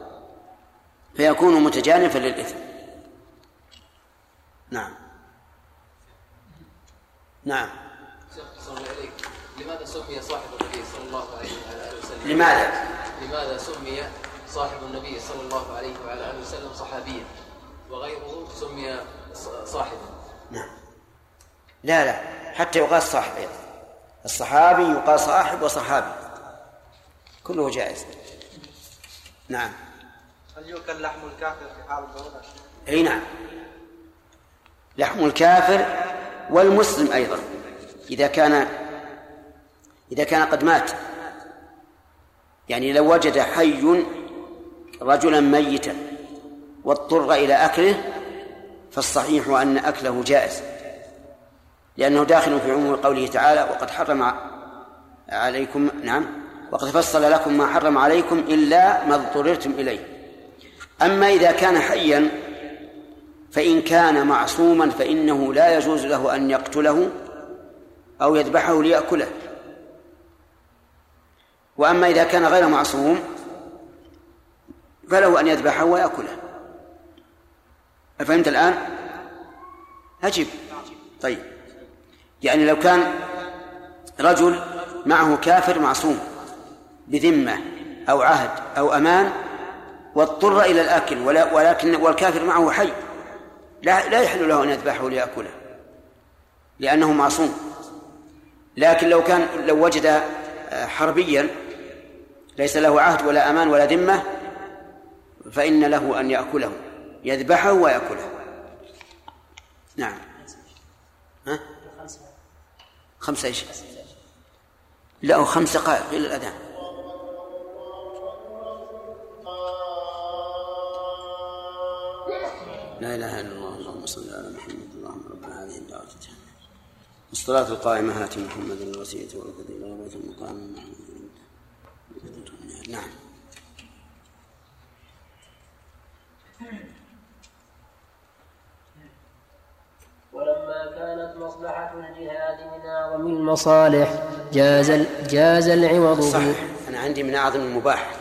فيكون متجانفا للإثم. نعم. نعم. لماذا سمي صاحب النبي صلى الله عليه وعلى آله وسلم؟ لماذا؟ لماذا سمي صاحب النبي صلى الله عليه وعلى آله وسلم صحابيا وغيره سمي صاحبا؟ نعم. لا لا. حتى يقال صاحب أيضا. الصحابي يقال صاحب وصحابي. كله جائز. نعم. هل يؤكل لحم الكافر في حال الضرورة؟ أي نعم. لحم الكافر والمسلم أيضا. إذا كان إذا كان قد مات. يعني لو وجد حي رجلا ميتا واضطر إلى أكله فالصحيح أن أكله جائز. لأنه داخل في عموم قوله تعالى وقد حرم عليكم نعم وقد فصل لكم ما حرم عليكم إلا ما اضطررتم إليه أما إذا كان حيا فإن كان معصوما فإنه لا يجوز له أن يقتله أو يذبحه ليأكله. وأما إذا كان غير معصوم فله أن يذبحه ويأكله. أفهمت الآن؟ أجب طيب. يعني لو كان رجل معه كافر معصوم بذمة أو عهد أو أمان واضطر إلى الأكل ولكن والكافر معه حي لا لا يحل له أن يذبحه ليأكله لأنه معصوم. لكن لو كان لو وجد آه، حربيا ليس له عهد ولا أمان ولا ذمة فإن له أن يأكله يذبحه ويأكله. نعم ها؟ خمسة إيش؟ لا خمس دقائق إلى الأذان. لا إله إلا الله اللهم صل على محمد اللهم رب هذه الدعوة الصلاة القائمة هات محمد الوسيلة والفضيلة وبيت المقام نعم ولما كانت مصلحة الجهاد من أعظم المصالح جاز جاز العوض. صح. أنا عندي من أعظم المباح.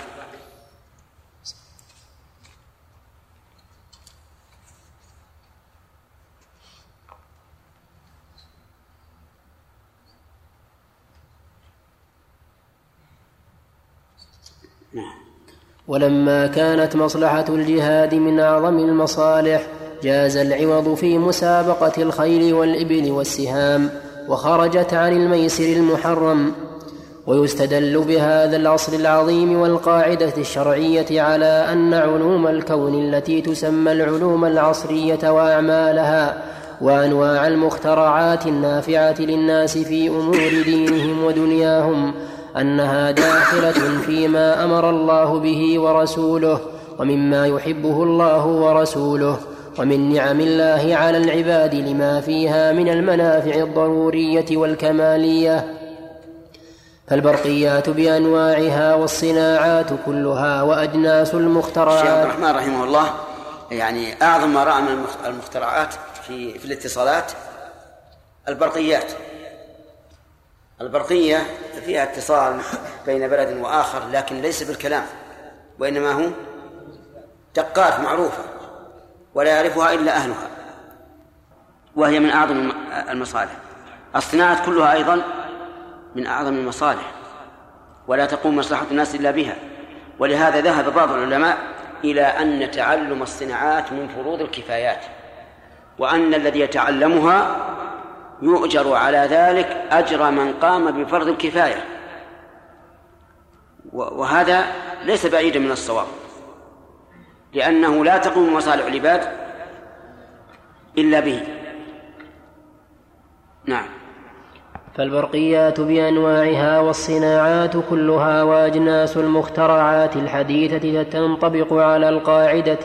ولما كانت مصلحة الجهاد من أعظم المصالح جاز العوض في مسابقة الخيل والإبل والسهام وخرجت عن الميسر المحرم. ويستدل بهذا الأصل العظيم والقاعدة الشرعية على أن علوم الكون التي تسمى العلوم العصرية وأعمالها وأنواع المخترعات النافعة للناس في أمور دينهم ودنياهم أنها داخلة فيما أمر الله به ورسوله ومما يحبه الله ورسوله. ومن نعم الله على العباد لما فيها من المنافع الضرورية والكمالية. فالبرقيات بأنواعها والصناعات كلها وأجناس المخترعات. الشيخ عبد الرحمن رحمه الله يعني أعظم ما رأى من المخترعات في في الاتصالات البرقيات. البرقية فيها اتصال بين بلد وآخر لكن ليس بالكلام وإنما هو دقات معروفة. ولا يعرفها إلا أهلها وهي من أعظم المصالح. الصناعة كلها أيضا من أعظم المصالح ولا تقوم مصلحة الناس إلا بها. ولهذا ذهب بعض العلماء إلى أن تعلم الصناعات من فروض الكفايات وأن الذي يتعلمها يؤجر على ذلك أجر من قام بفرض الكفاية. وهذا ليس بعيدا من الصواب. لأنه لا تقوم مصالح العباد إلا به. نعم. فالبرقيات بأنواعها والصناعات كلها وأجناس المخترعات الحديثة تنطبق على القاعدة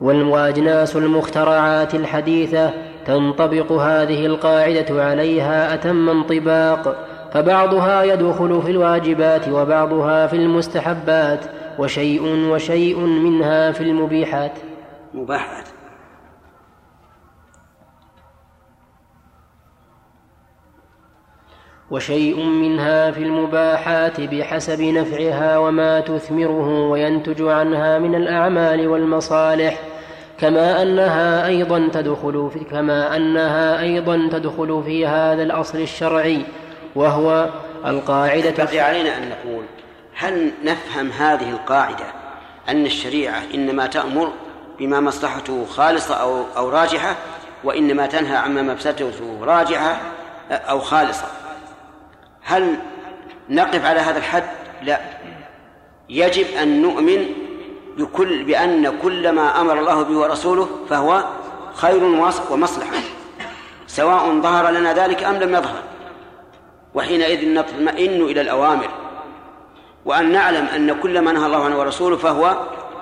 والأجناس المخترعات الحديثة تنطبق هذه القاعدة عليها أتم انطباق فبعضها يدخل في الواجبات وبعضها في المستحبات. وشيء وشيء منها في المبيحات. مباحات. وشيء منها في المباحات بحسب نفعها وما تثمره وينتج عنها من الأعمال والمصالح كما أنها أيضا تدخل في كما أنها أيضا تدخل في هذا الأصل الشرعي وهو القاعدة بقي علينا أن نقول هل نفهم هذه القاعدة أن الشريعة إنما تأمر بما مصلحته خالصة أو أو راجحة وإنما تنهى عما مفسدته راجحة أو خالصة؟ هل نقف على هذا الحد؟ لا. يجب أن نؤمن بكل بأن كل ما أمر الله به ورسوله فهو خير ومصلحة. سواء ظهر لنا ذلك أم لم يظهر. وحينئذ نطمئن إلى الأوامر. وأن نعلم أن كل ما نهى الله عنه ورسوله فهو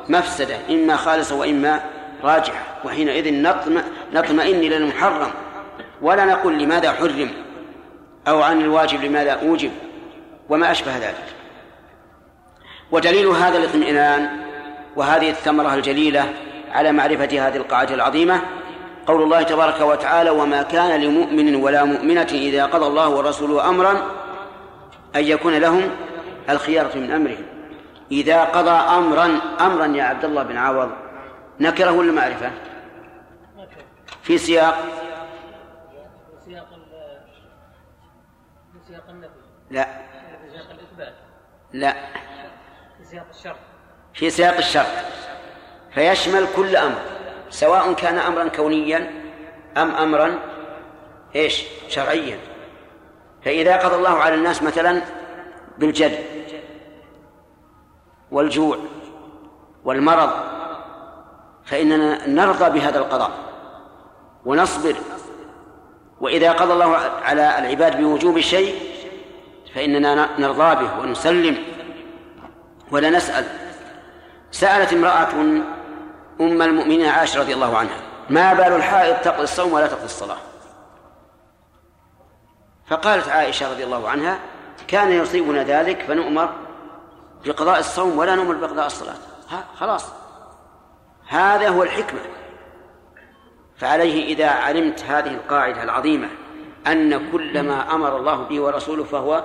مفسدة إما خالصة وإما راجعة وحينئذ نطمئن إلى المحرم. ولا نقول لماذا حرم أو عن الواجب لماذا أوجب وما أشبه ذلك. ودليل هذا الاطمئنان وهذه الثمرة الجليلة على معرفة هذه القاعدة العظيمة قول الله تبارك وتعالى وما كان لمؤمن ولا مؤمنة إذا قضى الله ورسوله أمرا أن يكون لهم الخيارة من أمرهم إذا قضى أمرا أمرا يا عبد الله بن عوض نكره ولا معرفة؟ في سياق؟ سياق سياق النفي لا. سياق لا. في سياق الشرط في سياق الشرط. فيشمل كل أمر سواء كان أمرا كونيا أم أمرا إيش؟ شرعيا. فإذا قضى الله على الناس مثلا بالجد والجوع والمرض فإننا نرضى بهذا القضاء ونصبر. وإذا قضى الله على العباد بوجوب الشيء فإننا نرضى به ونسلم. ولا نسأل. سألت امرأة أم المؤمنين عائشة رضي الله عنها ما بال الحائض تقضي الصوم ولا تقضي الصلاة؟ فقالت عائشة رضي الله عنها كان يصيبنا ذلك فنؤمر بقضاء الصوم ولا نؤمر بقضاء الصلاة. خلاص. هذا هو الحكمة. فعليه إذا علمت هذه القاعدة العظيمة أن كل ما أمر الله به ورسوله فهو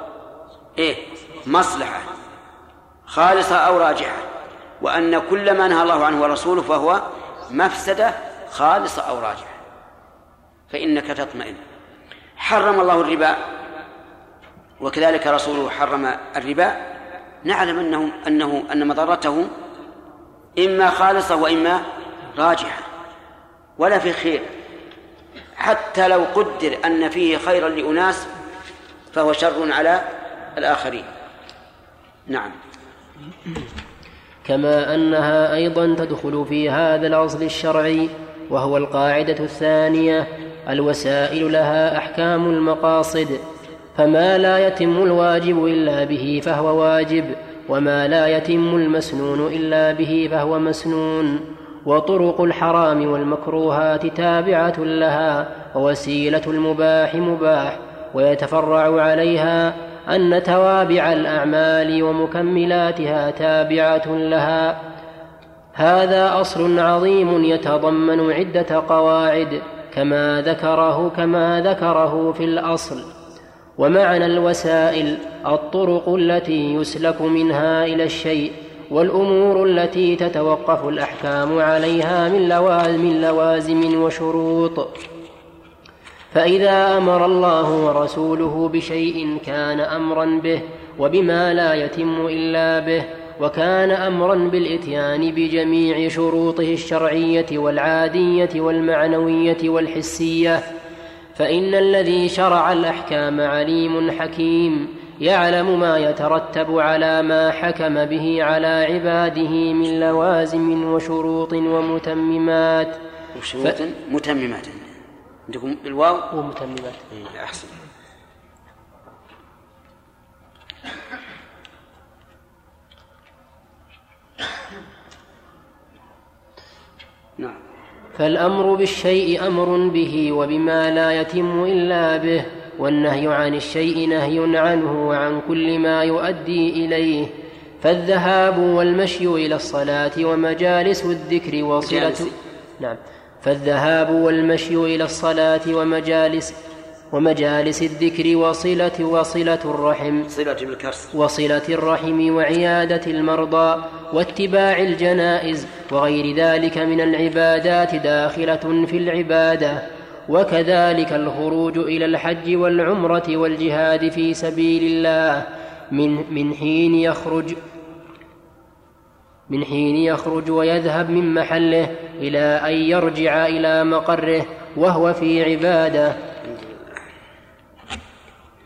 إيه؟ مصلحة. خالصة أو راجعة وأن كل ما نهى الله عنه ورسوله فهو مفسدة خالصة أو راجعة فإنك تطمئن. حرم الله الربا. وكذلك رسوله حرم الربا. نعلم أنه أنه أن مضرته إما خالصة وإما راجحة ولا في خير. حتى لو قدر أن فيه خيرا لأناس فهو شر على الآخرين. نعم. كما أنها أيضا تدخل في هذا الأصل الشرعي وهو القاعدة الثانية الوسائل لها أحكام المقاصد. فما لا يتم الواجب إلا به فهو واجب وما لا يتم المسنون إلا به فهو مسنون وطرق الحرام والمكروهات تابعة لها ووسيلة المباح مباح ويتفرع عليها أن توابع الأعمال ومكملاتها تابعة لها هذا أصل عظيم يتضمن عدة قواعد كما ذكره كما ذكره في الأصل ومعنى الوسائل الطرق التي يسلك منها إلى الشيء والأمور التي تتوقف الأحكام عليها من لوازم, لوازم وشروط. فإذا أمر الله ورسوله بشيء كان أمرا به وبما لا يتم إلا به وكان أمرا بالإتيان بجميع شروطه الشرعية والعادية والمعنوية والحسية فإن الذي شرع الأحكام عليم حكيم يعلم ما يترتب على ما حكم به على عباده من لوازم وشروط ومتممات. وشروط ف... متممات. عندكم بالواو ومتممات إيه أحسن. نعم. فالأمر بالشيء أمر به وبما لا يتم إلا به والنهي عن الشيء نهي عنه وعن كل ما يؤدي إليه. فالذهاب والمشي إلى الصلاة ومجالس الذكر وصلة نعم. فالذهاب والمشي إلى الصلاة ومجالس ومجالس الذكر وصلة وصلة الرحم. صلة بالكسر وصلة الرحم وعيادة المرضى واتباع الجنائز وغير ذلك من العبادات داخلة في العبادة. وكذلك الخروج إلى الحج والعمرة والجهاد في سبيل الله. من من حين يخرج من حين يخرج ويذهب من محله إلى أن يرجع إلى مقره وهو في عبادة.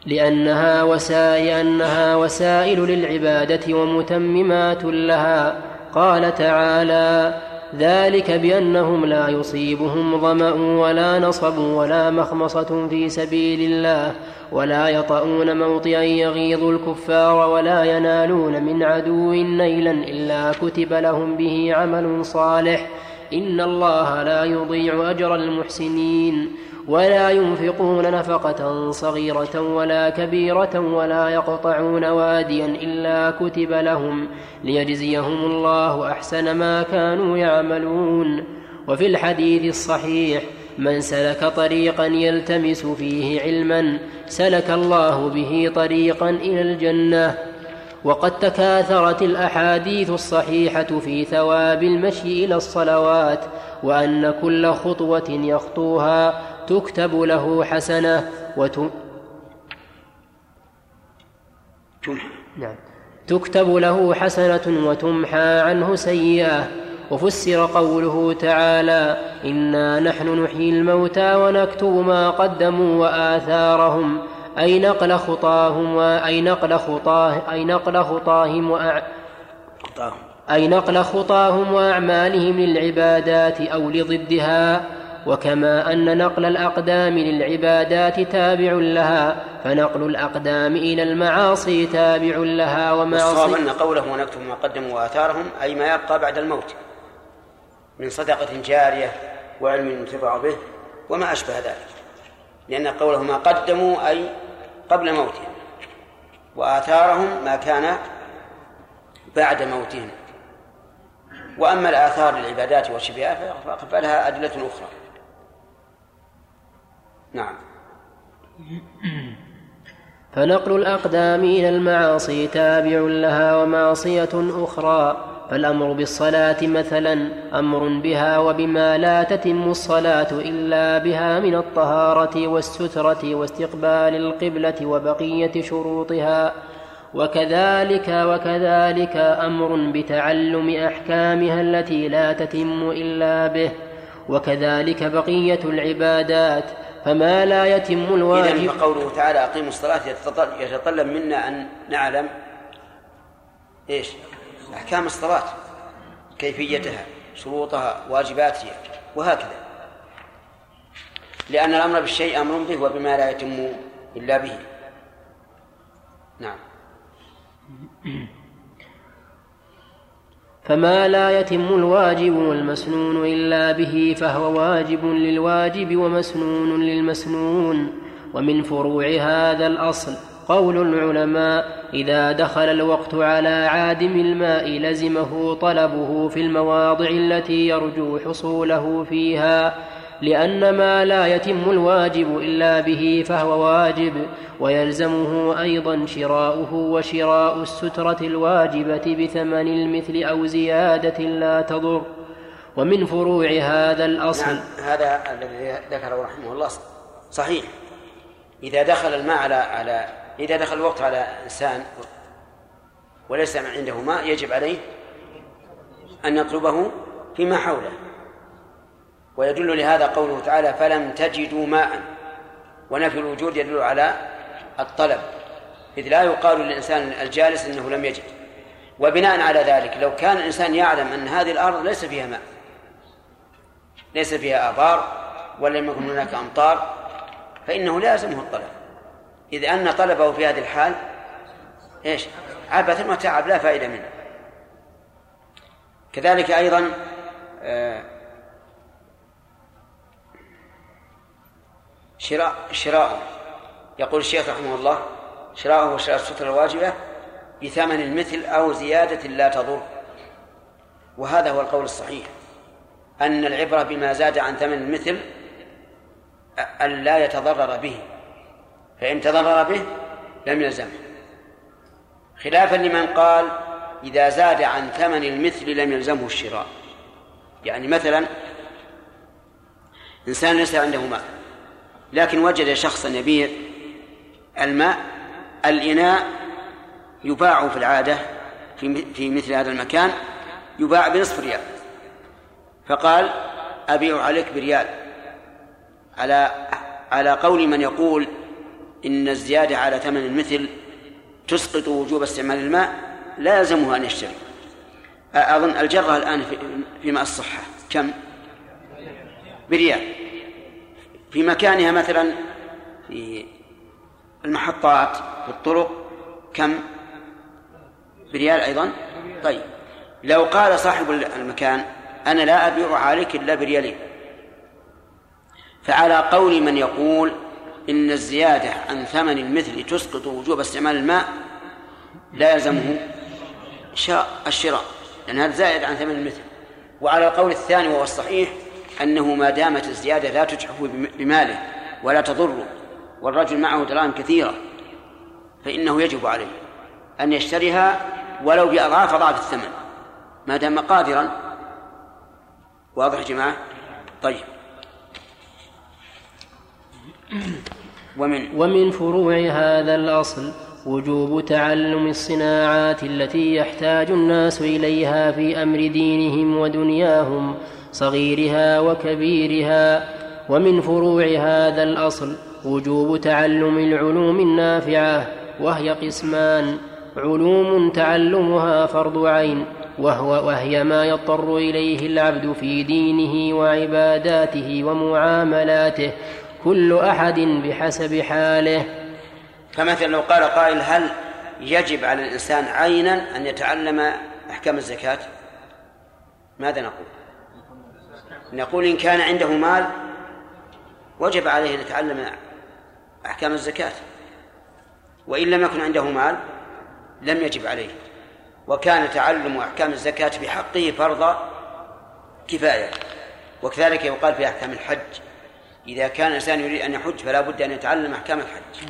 لأنها وسائل أنها وسائل للعبادة ومتممات لها. قال تعالى ذلك بأنهم لا يصيبهم ظمأ ولا نصب ولا مخمصة في سبيل الله ولا يطؤون موطئا يغيظ الكفار ولا ينالون من عدو نيلا إلا كتب لهم به عمل صالح. إن الله لا يضيع أجر المحسنين. ولا ينفقون نفقة صغيرة ولا كبيرة ولا يقطعون واديا إلا كتب لهم ليجزيهم الله أحسن ما كانوا يعملون. وفي الحديث الصحيح من سلك طريقا يلتمس فيه علما سلك الله به طريقا إلى الجنة. وقد تكاثرت الأحاديث الصحيحة في ثواب المشي إلى الصلوات وأن كل خطوة يخطوها تكتب له حسنة وتم نعم. تكتب له حسنة وتمحى عنه سيئة. وفسر قوله تعالى إنا نحن نحيي الموتى ونكتب ما قدموا وآثارهم. أي نقل خطاهم وأي نقل خطاه أي نقل خطاهم وأع... أي نقل خطاهم وأعمالهم للعبادات أو لضدها. وكما أن نقل الأقدام للعبادات تابع لها فنقل الأقدام إلى المعاصي تابع لها ومعاصي أن قوله ونكتب ما قدموا وآثارهم أي ما يبقى بعد الموت من صدقة جارية وعلم ينتفع به وما أشبه ذلك. لأن قوله ما قدموا أي قبل موتهم وآثارهم ما كان بعد موتهم. وأما الآثار للعبادات والشبهات فلها أدلة أخرى. نعم. فنقل الأقدام إلى المعاصي تابع لها ومعصية أخرى فالأمر بالصلاة مثلا أمر بها وبما لا تتم الصلاة إلا بها من الطهارة والسترة واستقبال القبلة وبقية شروطها وكذلك وكذلك أمر بتعلم أحكامها التي لا تتم إلا به وكذلك بقية العبادات فما لا يتم الواجب. إذن فقوله تعالى أقيموا الصلاة يتطلب منا أن نعلم إيش؟ أحكام الصلاة كيفيتها شروطها واجباتها وهكذا. لأن الأمر بالشيء أمر به وبما لا يتم إلا به. نعم. فما لا يتم الواجب والمسنون إلا به فهو واجب للواجب ومسنون للمسنون. ومن فروع هذا الأصل قول العلماء إذا دخل الوقت على عادم الماء لزمه طلبه في المواضع التي يرجو حصوله فيها. لأن ما لا يتم الواجب إلا به فهو واجب ويلزمه أيضا شراؤه وشراء السترة الواجبة بثمن المثل أو زيادة لا تضر. ومن فروع هذا الأصل نعم هذا الذي ذكره رحمه الله صحيح. إذا دخل الماء على على إذا دخل الوقت على إنسان وليس عنده ماء يجب عليه أن يطلبه فيما حوله. ويدل لهذا قوله تعالى فلم تجدوا ماء. ونفي الوجود يدل على الطلب. إذ لا يقال للإنسان الجالس أنه لم يجد. وبناء على ذلك لو كان الإنسان يعلم أن هذه الأرض ليس فيها ماء ليس فيها آبار ولم يكن هناك أمطار فإنه لازمه الطلب. إذ أن طلبه في هذه الحال إيش؟ عبث وتعب لا فائدة منه. كذلك أيضا آه، شراء شراء. يقول الشيخ رحمه الله شراءه وشراء السترة الواجبة بثمن المثل أو زيادة لا تضر. وهذا هو القول الصحيح. أن العبرة بما زاد عن ثمن المثل أن لا يتضرر به. فإن تضرر به لم يلزمه. خلافا لمن قال إذا زاد عن ثمن المثل لم يلزمه الشراء. يعني مثلا إنسان ليس عنده ماء لكن وجد شخصا يبيع الماء الإناء يباع في العادة في في مثل هذا المكان يباع بنصف ريال. فقال أبيع عليك بريال. على على قول من يقول إن الزيادة على ثمن المثل تسقط وجوب استعمال الماء لا يلزمه أن يشتري. أظن الجرة الآن في ماء الصحة كم؟ بريال. في مكانها مثلا في المحطات في الطرق كم؟ بريال أيضا؟ طيب. لو قال صاحب المكان أنا لا أبيع عليك إلا بريالين فعلى قول من يقول إن الزيادة عن ثمن المثل تسقط وجوب استعمال الماء لا يلزمه الشراء لأن هذا زائد عن ثمن المثل. وعلى القول الثاني وهو الصحيح أنه ما دامت الزيادة لا تجحف بماله ولا تضره والرجل معه دراهم كثيرة فإنه يجب عليه أن يشتريها ولو بأضعاف أضعاف الثمن. ما دام قادرا. واضح يا جماعة؟ طيب. ومن؟ ومن فروع هذا الأصل وجوب تعلم الصناعات التي يحتاج الناس إليها في أمر دينهم ودنياهم صغيرها وكبيرها ومن فروع هذا الأصل وجوب تعلم العلوم النافعة وهي قسمان. علوم تعلمها فرض عين وهو وهي ما يضطر إليه العبد في دينه وعباداته ومعاملاته كل أحد بحسب حاله. فمثلا لو قال قائل هل يجب على الإنسان عينا أن يتعلم أحكام الزكاة؟ ماذا نقول؟ نقول إن كان عنده مال وجب عليه أن يتعلم أحكام الزكاة. وإن لم يكن عنده مال لم يجب عليه. وكان تعلم أحكام الزكاة بحقه فرض كفاية. وكذلك يقال في أحكام الحج إذا كان الإنسان يريد أن يحج فلا بد أن يتعلم أحكام الحج.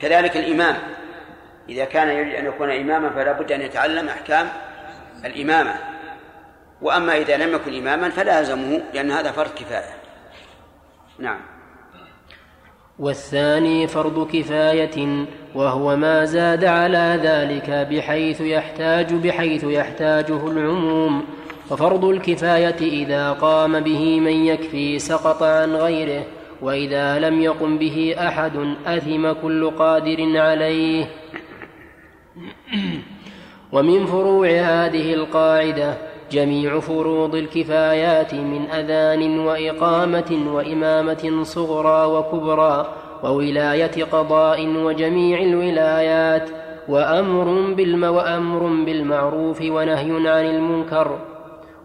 كذلك الإمام إذا كان يريد أن يكون إماما فلا بد أن يتعلم أحكام الإمامة. وأما إذا لم يكن إماما فلا يلزمه لأن هذا فرض كفاية. نعم. والثاني فرض كفاية وهو ما زاد على ذلك بحيث يحتاج بحيث يحتاجه العموم. وفرض الكفاية إذا قام به من يكفي سقط عن غيره وإذا لم يقم به أحد أثم كل قادر عليه. ومن فروع هذه القاعدة جميع فروض الكفايات من أذان وإقامة وإمامة صغرى وكبرى وولاية قضاء وجميع الولايات وأمر بالم وأمر بالمعروف ونهي عن المنكر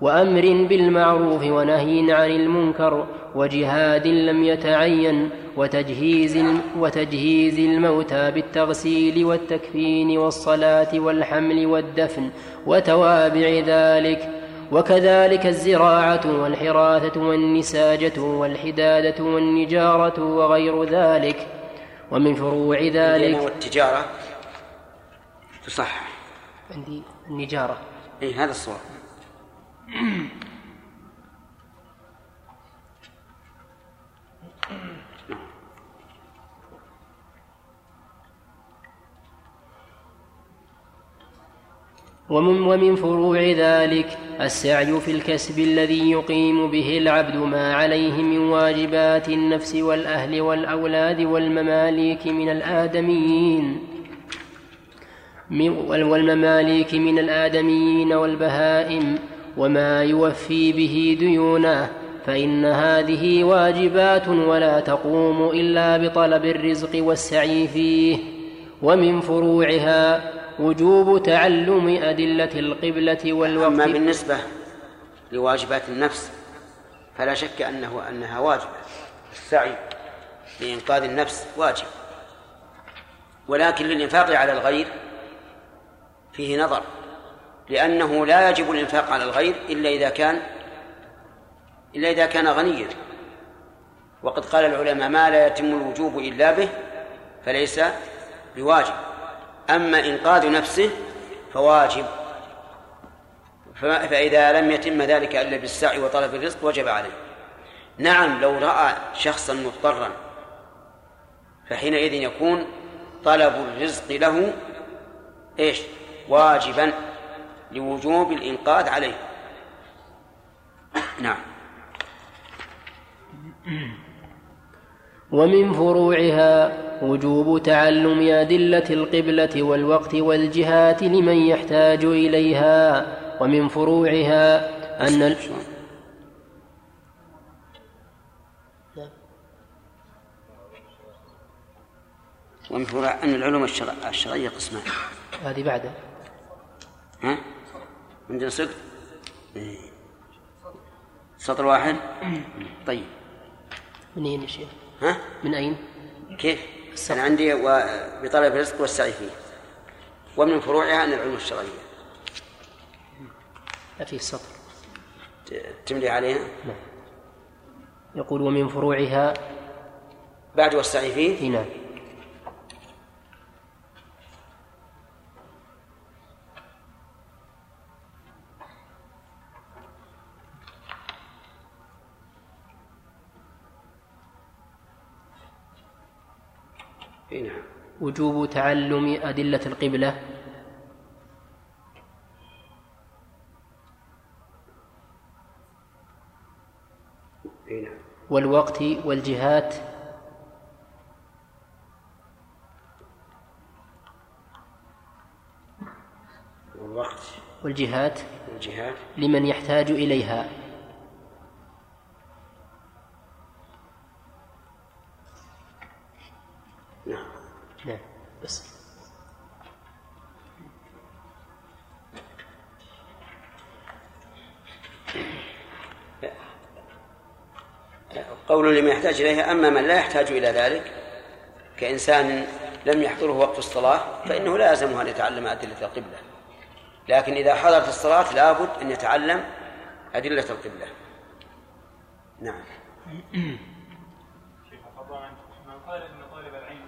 وأمر بالمعروف ونهي عن المنكر وجهاد لم يتعين وتجهيز وتجهيز الموتى بالتغسيل والتكفين والصلاة والحمل والدفن وتوابع ذلك وكذلك الزراعة والحراثة والنساجة والحدادة والنجارة وغير ذلك. ومن فروع ذلك والتجارة تصح. عندي النجارة. أي هذا الصواب. ومن, ومن فروع ذلك السعي في الكسب الذي يقيم به العبد ما عليه من واجبات النفس والأهل والأولاد والمماليك من الآدميين. والمماليك من الآدميين والبهائم وما يوفي به ديونه فإن هذه واجبات ولا تقوم إلا بطلب الرزق والسعي فيه ومن فروعها وجوب تعلم أدلة القبلة والوقت. أما بالنسبة لواجبات النفس فلا شك أنه أنها واجبة. السعي لإنقاذ النفس واجب. ولكن للإنفاق على الغير فيه نظر لأنه لا يجب الإنفاق على الغير إلا إذا كان إلا إذا كان غنيا. وقد قال العلماء ما لا يتم الوجوب إلا به فليس بواجب. أما إنقاذ نفسه فواجب. فإذا لم يتم ذلك إلا بالسعي وطلب الرزق وجب عليه. نعم لو رأى شخصا مضطرا فحينئذ يكون طلب الرزق له إيش؟ واجبا لوجوب الإنقاذ عليه. نعم. ومن فروعها وجوب تعلم أدلة القبلة والوقت والجهات لمن يحتاج إليها ومن فروعها أن ومن فروع أن العلوم الشرعية قسمان هذه بعدها ها؟ عندنا صدق إيه. سطر واحد طيب من أين يا شيخ؟ ها؟ من أين؟ كيف؟ أنا عندي بطلب الرزق والسعي فيه ومن فروعها أن العلوم الشرعية لا فيه سطر تملي عليها؟ نعم يقول ومن فروعها بعد والسعي فيه؟ نعم نعم. وجوب تعلم أدلة القبلة. نعم. والوقت والجهات. والوقت. والجهات. والجهات. لمن يحتاج إليها. يحتاج إليها. أما من لا يحتاج إلى ذلك كإنسان لم يحضره وقت الصلاة فإنه لا يلزمه أن يتعلم أدلة القبلة. لكن إذا حضرت الصلاة لابد أن يتعلم أدلة القبلة. نعم. من قال إن طالب العلم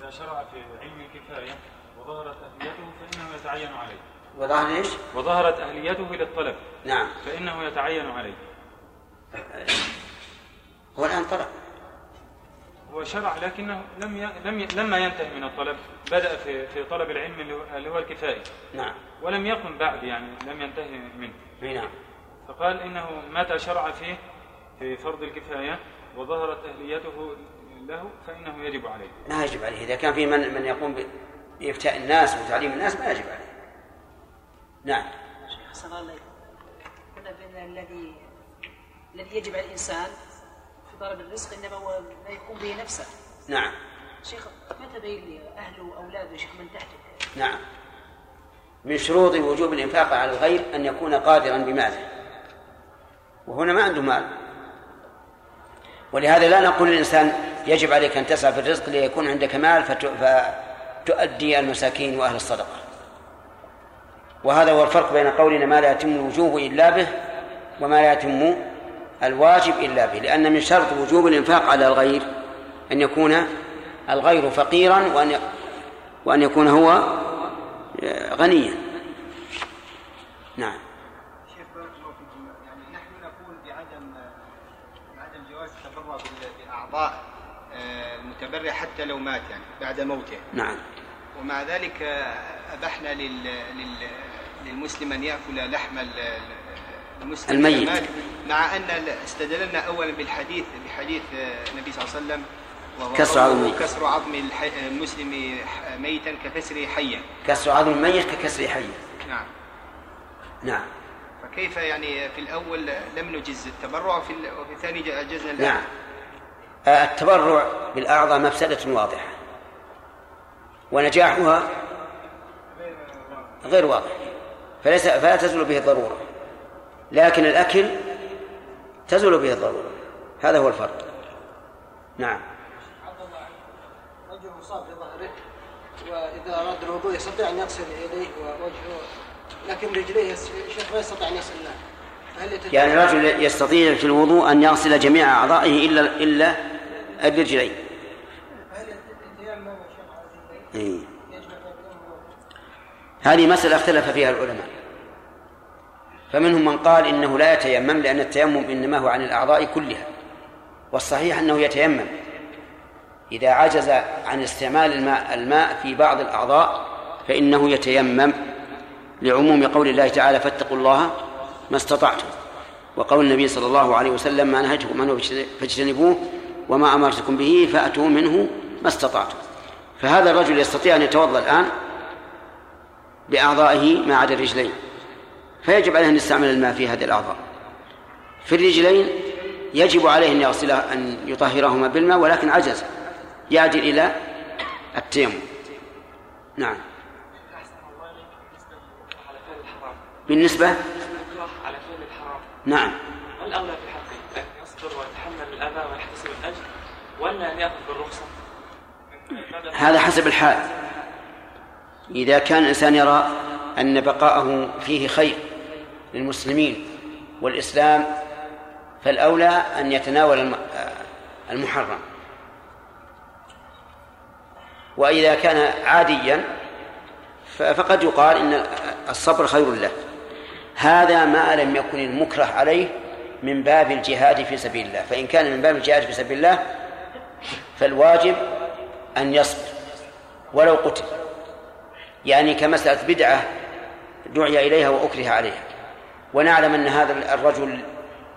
إذا شرع في علم الكفاية وظهرت أهليته فإنه يتعين عليه. وظهر إيش؟ وظهرت أهليته للطلب. نعم. فإنه يتعين عليه. هو الآن طلب. هو شرع لكنه لم ي... لم ي... لما ينتهي من الطلب بدأ في في طلب العلم اللي هو- الكفايه نعم. ولم يقم بعد يعني لم ينتهي منه. نعم. فقال إنه متى شرع فيه في فرض الكفاية وظهرت أهليته له فإنه يجب عليه. ما يجب عليه. إذا كان في من من يقوم ب- بإفتاء الناس وتعليم الناس ما يجب عليه. نعم. أحسن الله إليك قلنا بأن الذي الذي يجب على الإنسان طلب الرزق إنما هو ما يقوم به نفسه. نعم. شيخ لي أهله وأولاده يا شيخ من تحته؟ نعم. من شروط وجوب الإنفاق على الغير أن يكون قادرا بماله. وهنا ما عنده مال. ولهذا لا نقول للإنسان يجب عليك أن تسعى في الرزق ليكون عندك مال فت- فتؤدي المساكين وأهل الصدقة. وهذا هو الفرق بين قولنا ما لا يتم الوجوب إلا به وما لا يتم الواجب إلا به لأن من شرط وجوب الإنفاق على الغير أن يكون الغير فقيرا وأن وأن يكون هو غنيا. نعم. يعني آه، المتبرع حتى لو مات يعني بعد موته. نعم. ومع ذلك آه، لل لل للمسلم أن يأكل لحم الميت. مع أن ال- استدللنا أولا بالحديث بحديث النبي صلى الله عليه وسلم كسر عظم. كسر عظم المسلم ميتا ككسره حيا. كسر عظم الميت ككسر حي نعم. نعم. فكيف يعني في الأول لم نجز التبرع وفي وفي الثاني جزنا الآن؟ نعم. آه، التبرع بالأعضاء مفسدة واضحة. ونجاحها غير واضح. فليس فلا تزول به الضرورة. لكن الأكل تزول به الضرورة. هذا هو الفرق. نعم. رجل مصاب في ظهره. وإذا أراد الوضوء يستطيع أن يغسل يديه ووجهه لكن رجليه الشيخ ما يستطيع أن يغسلها فهل يتجاوز؟ يعني رجل يستطيع في الوضوء أن يغسل جميع أعضائه إلا إلا الرجلين. إيه. هذه مسألة اختلف فيها العلماء. فمنهم من قال إنه لا يتيمم لأن التيمم إنما هو عن الأعضاء كلها. والصحيح أنه يتيمم. إذا عجز عن استعمال الماء الماء في بعض الأعضاء فإنه يتيمم لعموم قول الله تعالى فاتقوا الله ما استطعتم. وقول النبي صلى الله عليه وسلم ما نهجكم عنه فاجتنبوه وما أمرتكم به فأتوا منه ما استطعتم. فهذا الرجل يستطيع أن يتوضأ الآن بأعضائه ما عدا الرجلين. فيجب عليه أن يستعمل الماء في هذه الأعضاء في الرجلين يجب عليه أن يغسلها أن يطهرهما بالماء ولكن عجز. يعدل إلى التيمم نعم. بالنسبة؟ على فعل الحرام نعم. ما الأولى في حقه؟ أن يصبر ويتحمل الأذى ويحتسب الأجر ولا أن يأخذ بالرخصة؟ هذا حسب الحال. إذا كان الإنسان يرى أن بقاءه فيه خير للمسلمين والإسلام فالأولى أن يتناول الم- المحرم. وإذا كان عاديا فقد يقال إن الصبر خير له. هذا ما لم يكن المكره عليه من باب الجهاد في سبيل الله. فإن كان من باب الجهاد في سبيل الله فالواجب أن يصبر. ولو قتل. يعني كمسألة بدعة دعي إليها وأكره عليها. ونعلم أن هذا الرجل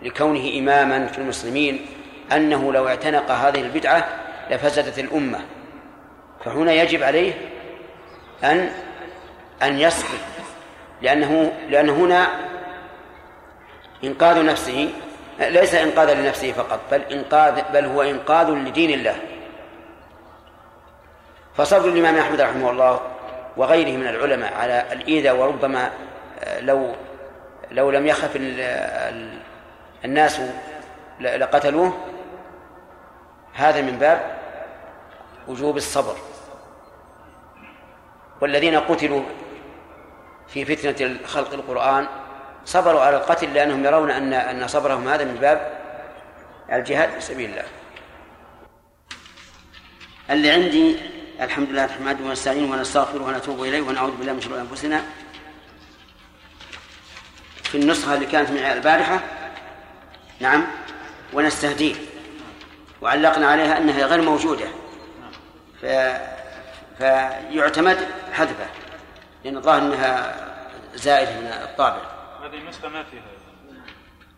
لكونه إماما في المسلمين أنه لو اعتنق هذه البدعة لفسدت الأمة. فهنا يجب عليه أن أن يصبر لأنه لأن هنا إنقاذ نفسه ليس إنقاذا لنفسه فقط بل إنقاذ بل هو إنقاذ لدين الله. فصبر الإمام أحمد رحمه الله وغيره من العلماء على الإيذاء وربما آه، لو لو لم يخف ال- ال- الناس لقتلوه هذا من باب وجوب الصبر. والذين قتلوا في فتنة خلق القرآن صبروا على القتل لأنهم يرون أن أن صبرهم هذا من باب الجهاد في سبيل الله. اللي عندي الحمد لله نحمده ونستعينه ونستغفره ونتوب إليه ونعوذ بالله من شرور أنفسنا في النسخة اللي كانت من البارحة. نعم ونستهديه. وعلقنا عليها أنها غير موجودة. ف... فيعتمد حذفه لأن الظاهر أنها زائدة من الطابع. هذه النسخة ما فيها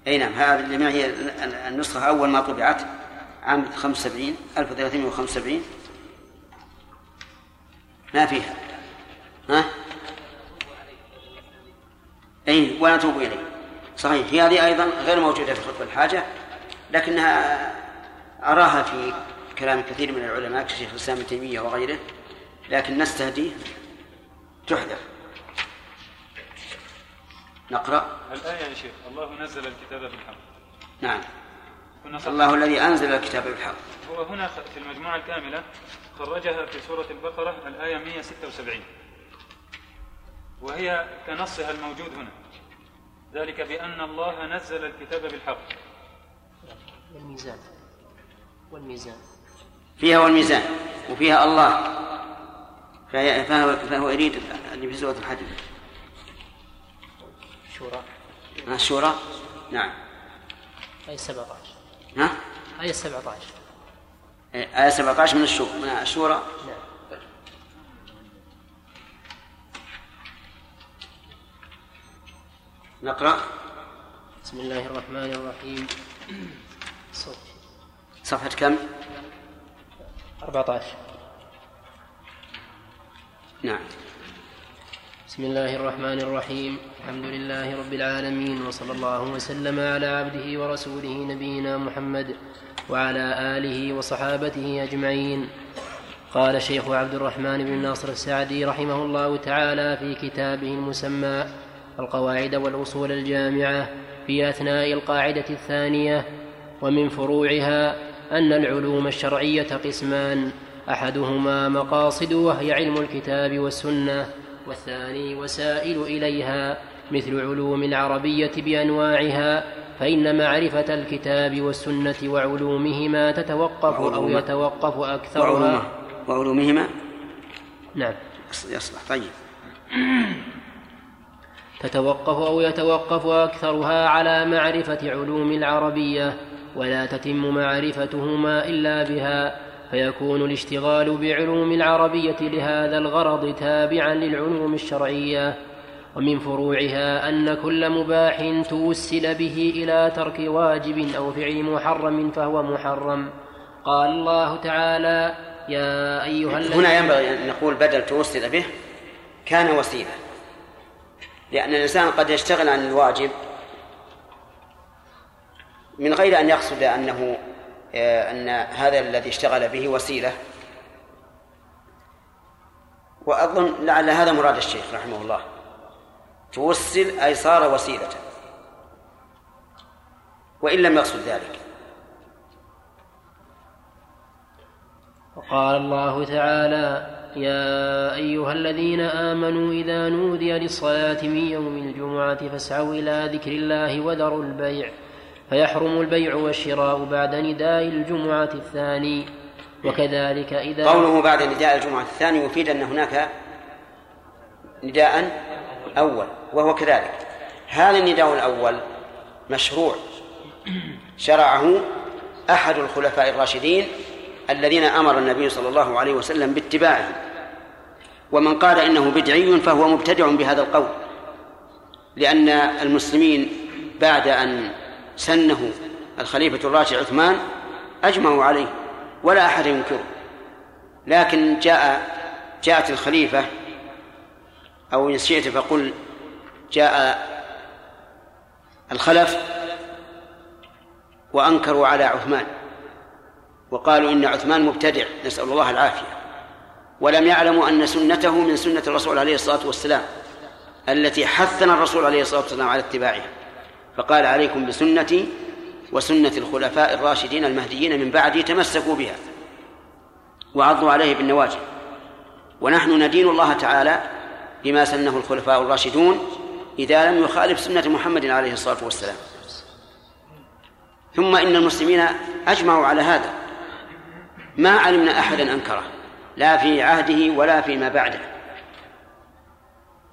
أي نعم هذه اللي معي النسخة أول ما طبعت عام 75 1375 ما فيها. ها؟ أي ونتوب إليه. صحيح. هي هذه أيضا غير موجودة في خطبة الحاجة لكنها أراها في كلام كثير من العلماء كشيخ الإسلام ابن تيمية وغيره لكن نستهديه تحذف نقرأ. الآية يا شيخ الله نزل الكتاب بالحق. نعم. الله الذي أنزل الكتاب بالحق. هو هنا في المجموعة الكاملة خرجها في سورة البقرة الآية 176 وهي كنصها الموجود هنا. ذلك بأن الله نزل الكتاب بالحق. والميزان. والميزان. فيها والميزان وفيها الله. فهي- فهو, فهو يريد اللي في سورة الحج شورى الشورى نعم. آية 17 ها؟ آية 17 آية 17 من الشورى من الشورى. نقرأ. بسم الله الرحمن الرحيم. صفحة. كم؟ 14 نعم. بسم الله الرحمن الرحيم. الحمد لله رب العالمين وصلى الله وسلم على عبده ورسوله نبينا محمد وعلى آله وصحابته أجمعين. قال شيخ عبد الرحمن بن ناصر السعدي رحمه الله تعالى في كتابه المسمى القواعد والأصول الجامعة في أثناء القاعدة الثانية ومن فروعها أن العلوم الشرعية قسمان أحدهما مقاصد وهي علم الكتاب والسنة والثاني وسائل إليها مثل علوم العربية بأنواعها فإن معرفة الكتاب والسنة وعلومهما تتوقف أو. يتوقف أكثرها. وعلومهما؟ نعم. يصلح. طيب. تتوقف أو يتوقف أكثرها على معرفة علوم العربية ولا تتم معرفتهما إلا بها فيكون الاشتغال بعلوم العربية لهذا الغرض تابعا للعلوم الشرعية. ومن فروعها أن كل مباح توسل به إلى ترك واجب أو فعل محرم فهو محرم. قال الله تعالى يا أيها الذين هنا ينبغي أن نقول بدل توسل به كان وسيلة. لأن الإنسان قد يشتغل عن الواجب من غير أن يقصد أنه آه، أن هذا الذي اشتغل به وسيلة. وأظن لعل هذا مراد الشيخ رحمه الله. توسل أي صار وسيلة. وإن لم يقصد ذلك. وقال الله تعالى يا أيها الذين آمنوا إذا نودي للصلاة من يوم الجمعة فاسعوا إلى ذكر الله وذروا البيع فيحرم البيع والشراء بعد نداء الجمعة الثاني. وكذلك إذا قوله بعد نداء الجمعة الثاني يفيد أن هناك نداء أول وهو كذلك. هذا النداء الأول مشروع. شرعه أحد الخلفاء الراشدين الذين أمر النبي صلى الله عليه وسلم باتباعه. ومن قال إنه بدعي فهو مبتدع بهذا القول. لأن المسلمين بعد أن سنه الخليفة الراشد عثمان أجمعوا عليه ولا أحد ينكره. لكن جاء جاءت الخليفة أو إن شئت فقل جاء الخلف وأنكروا على عثمان. وقالوا إن عثمان مبتدع نسأل الله العافية. ولم يعلموا أن سنته من سنة الرسول عليه الصلاة والسلام التي حثنا الرسول عليه الصلاة والسلام على اتباعها فقال عليكم بسنتي وسنة الخلفاء الراشدين المهديين من بعدي تمسكوا بها. وعضوا عليه بالنواجذ. ونحن ندين الله تعالى بما سنه الخلفاء الراشدون إذا لم يخالف سنة محمد عليه الصلاة والسلام. ثم إن المسلمين أجمعوا على هذا. ما علمنا أحدا أنكره لا في عهده ولا فيما بعده.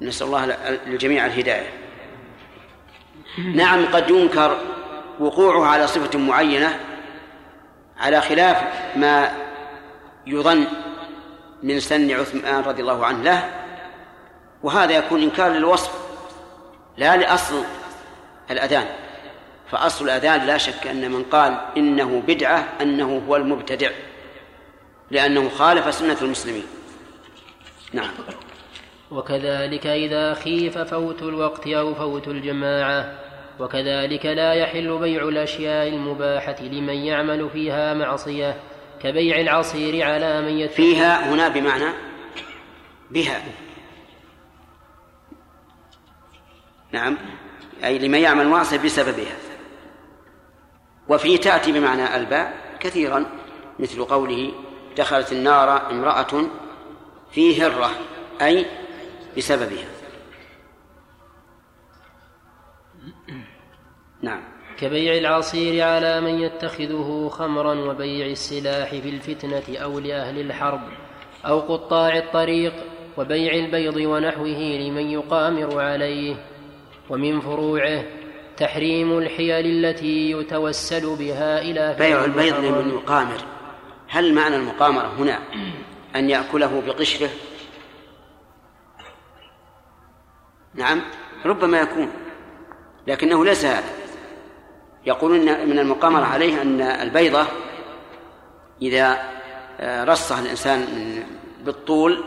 نسأل الله للجميع الهداية. نعم قد ينكر وقوعه على صفة معينة على خلاف ما يظن من سن عثمان رضي الله عنه له وهذا يكون إنكار للوصف لا لأصل الأذان. فأصل الأذان لا شك أن من قال إنه بدعة أنه هو المبتدع. لأنه خالف سنة المسلمين. نعم. وكذلك إذا خيف فوت الوقت أو فوت الجماعة. وكذلك لا يحل بيع الأشياء المباحة لمن يعمل فيها معصية كبيع العصير على من يتقي. فيها هنا بمعنى بها. نعم. أي لمن يعمل معصية بسببها. وفي تأتي بمعنى الباء كثيرا مثل قوله دخلت النار امرأة في هرة أي بسببها. نعم. كبيع العصير على من يتخذه خمرا وبيع السلاح في الفتنة أو لأهل الحرب أو قطاع الطريق وبيع البيض ونحوه لمن يقامر عليه. ومن فروعه تحريم الحيل التي يتوسل بها إلى بيع البيض. لمن يقامر. هل معنى المقامرة هنا أن يأكله بقشره؟ نعم ربما يكون لكنه ليس هذا. يقولون إن من المقامرة عليه أن البيضة إذا آه، رصها الإنسان بالطول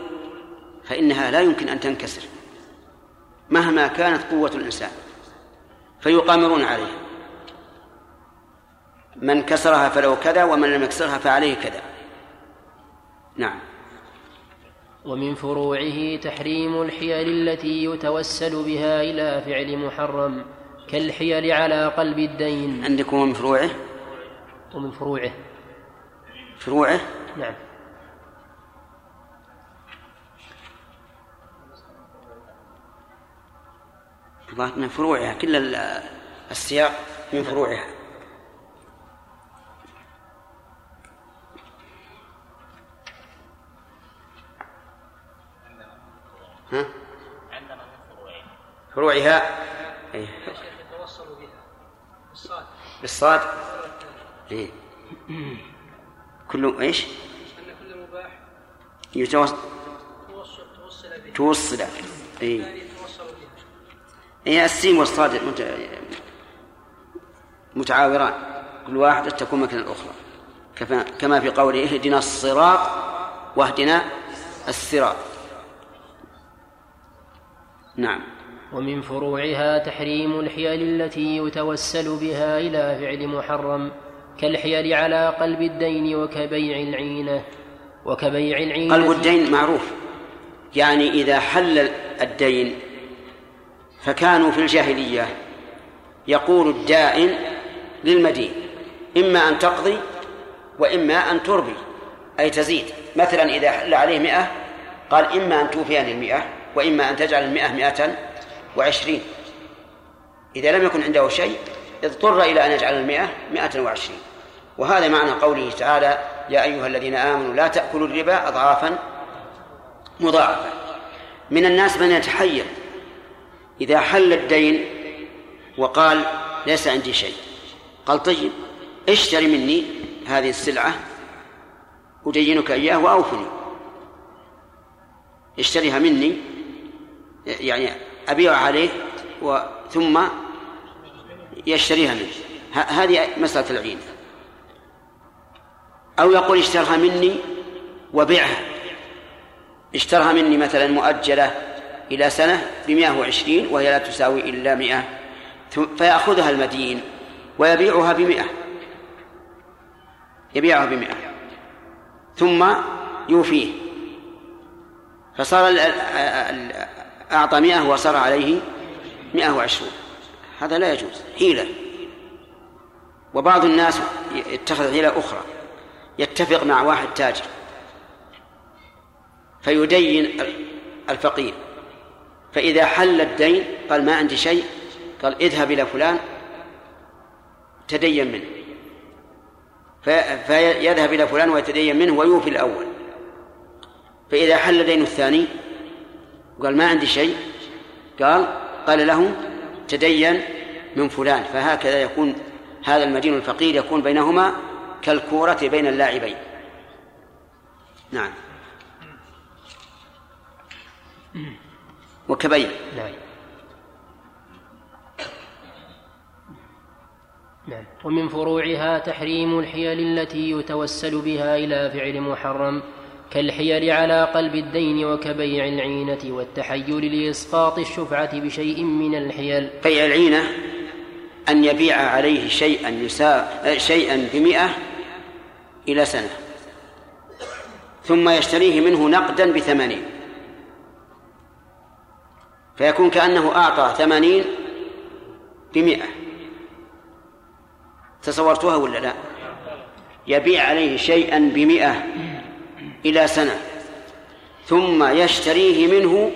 فإنها لا يمكن أن تنكسر مهما كانت قوة الإنسان فيقامرون عليها. من كسرها فله كذا ومن لم يكسرها فعليه كذا. نعم. ومن فروعه تحريم الحيل التي يتوسل بها إلى فعل محرم كالحيل على قلب الدين. عندكم من فروعه؟ ومن فروعه. فروعه؟ نعم. من فروعها كل ال- السياق من فروعها. ها؟ فروعها. إيه. يتوصلوا بها. الصاد بالصاد. إيه. كل إيش؟ أن كل مباح يتوصل توصل توصل به توصل. اي يتوصل هي السين والصاد مت... متعاوران. كل واحدة تكون مكان الأخرى. كما في قوله اهدنا الصراط واهدنا الصراط. نعم. ومن فروعها تحريم الحيل التي يتوسل بها إلى فعل محرم كالحيل على قلب الدين وكبيع العينة. وكبيع العينة قلب الدين معروف. يعني إذا حل الدين فكانوا في الجاهلية يقول الدائن للمدين إما أن تقضي وإما أن تربي أي تزيد. مثلا إذا حل عليه مئة قال إما أن توفيني المئة وإما أن تجعل المئة مئة وعشرين. إذا لم يكن عنده شيء اضطر إلى أن يجعل المئة مئة وعشرين. وهذا معنى قوله تعالى يا أيها الذين آمنوا لا تأكلوا الربا أضعافا مضاعفة من الناس من يتحير إذا حل الدين وقال ليس عندي شيء. قال طيب اشتري مني هذه السلعة أدينك إياه وأوفني. اشتريها مني يعني أبيع عليه ثم يشتريها منه. هذه مسألة العين أو يقول اشترها مني وبيعها. اشترها مني مثلا مؤجلة إلى سنة بمئة وعشرين وهي لا تساوي إلا مئة فيأخذها المدين ويبيعها بمئة. يبيعها بمئة. ثم يوفيه. فصار أعطى مئة وصار عليه مئة وعشرون. هذا لا يجوز. حيلة. وبعض الناس يتخذ حيلة أخرى. يتفق مع واحد تاجر. فيدين الفقير. فإذا حل الدين قال ما عندي شيء. قال اذهب إلى فلان. تدين منه. في- فيذهب إلى فلان ويتدين منه ويوفي الأول. فإذا حل دين الثاني قال ما عندي شيء. قال قال له تدين من فلان. فهكذا يكون هذا المدين الفقير يكون بينهما كالكورة بين اللاعبين. نعم. وكبيع نعم. نعم. ومن فروعها تحريم الحيل التي يتوسل بها إلى فعل محرم. كالحيل على قلب الدين وكبيع العينة والتحيل لإسقاط الشفعة بشيء من الحيل. بيع العينة أن يبيع عليه شيئا يسا شيئا بمئة إلى سنة. ثم يشتريه منه نقدا بثمانين. فيكون كأنه أعطى ثمانين بمئة. تصورتها ولا لا؟ يبيع عليه شيئا بمئة إلى سنة ثم يشتريه منه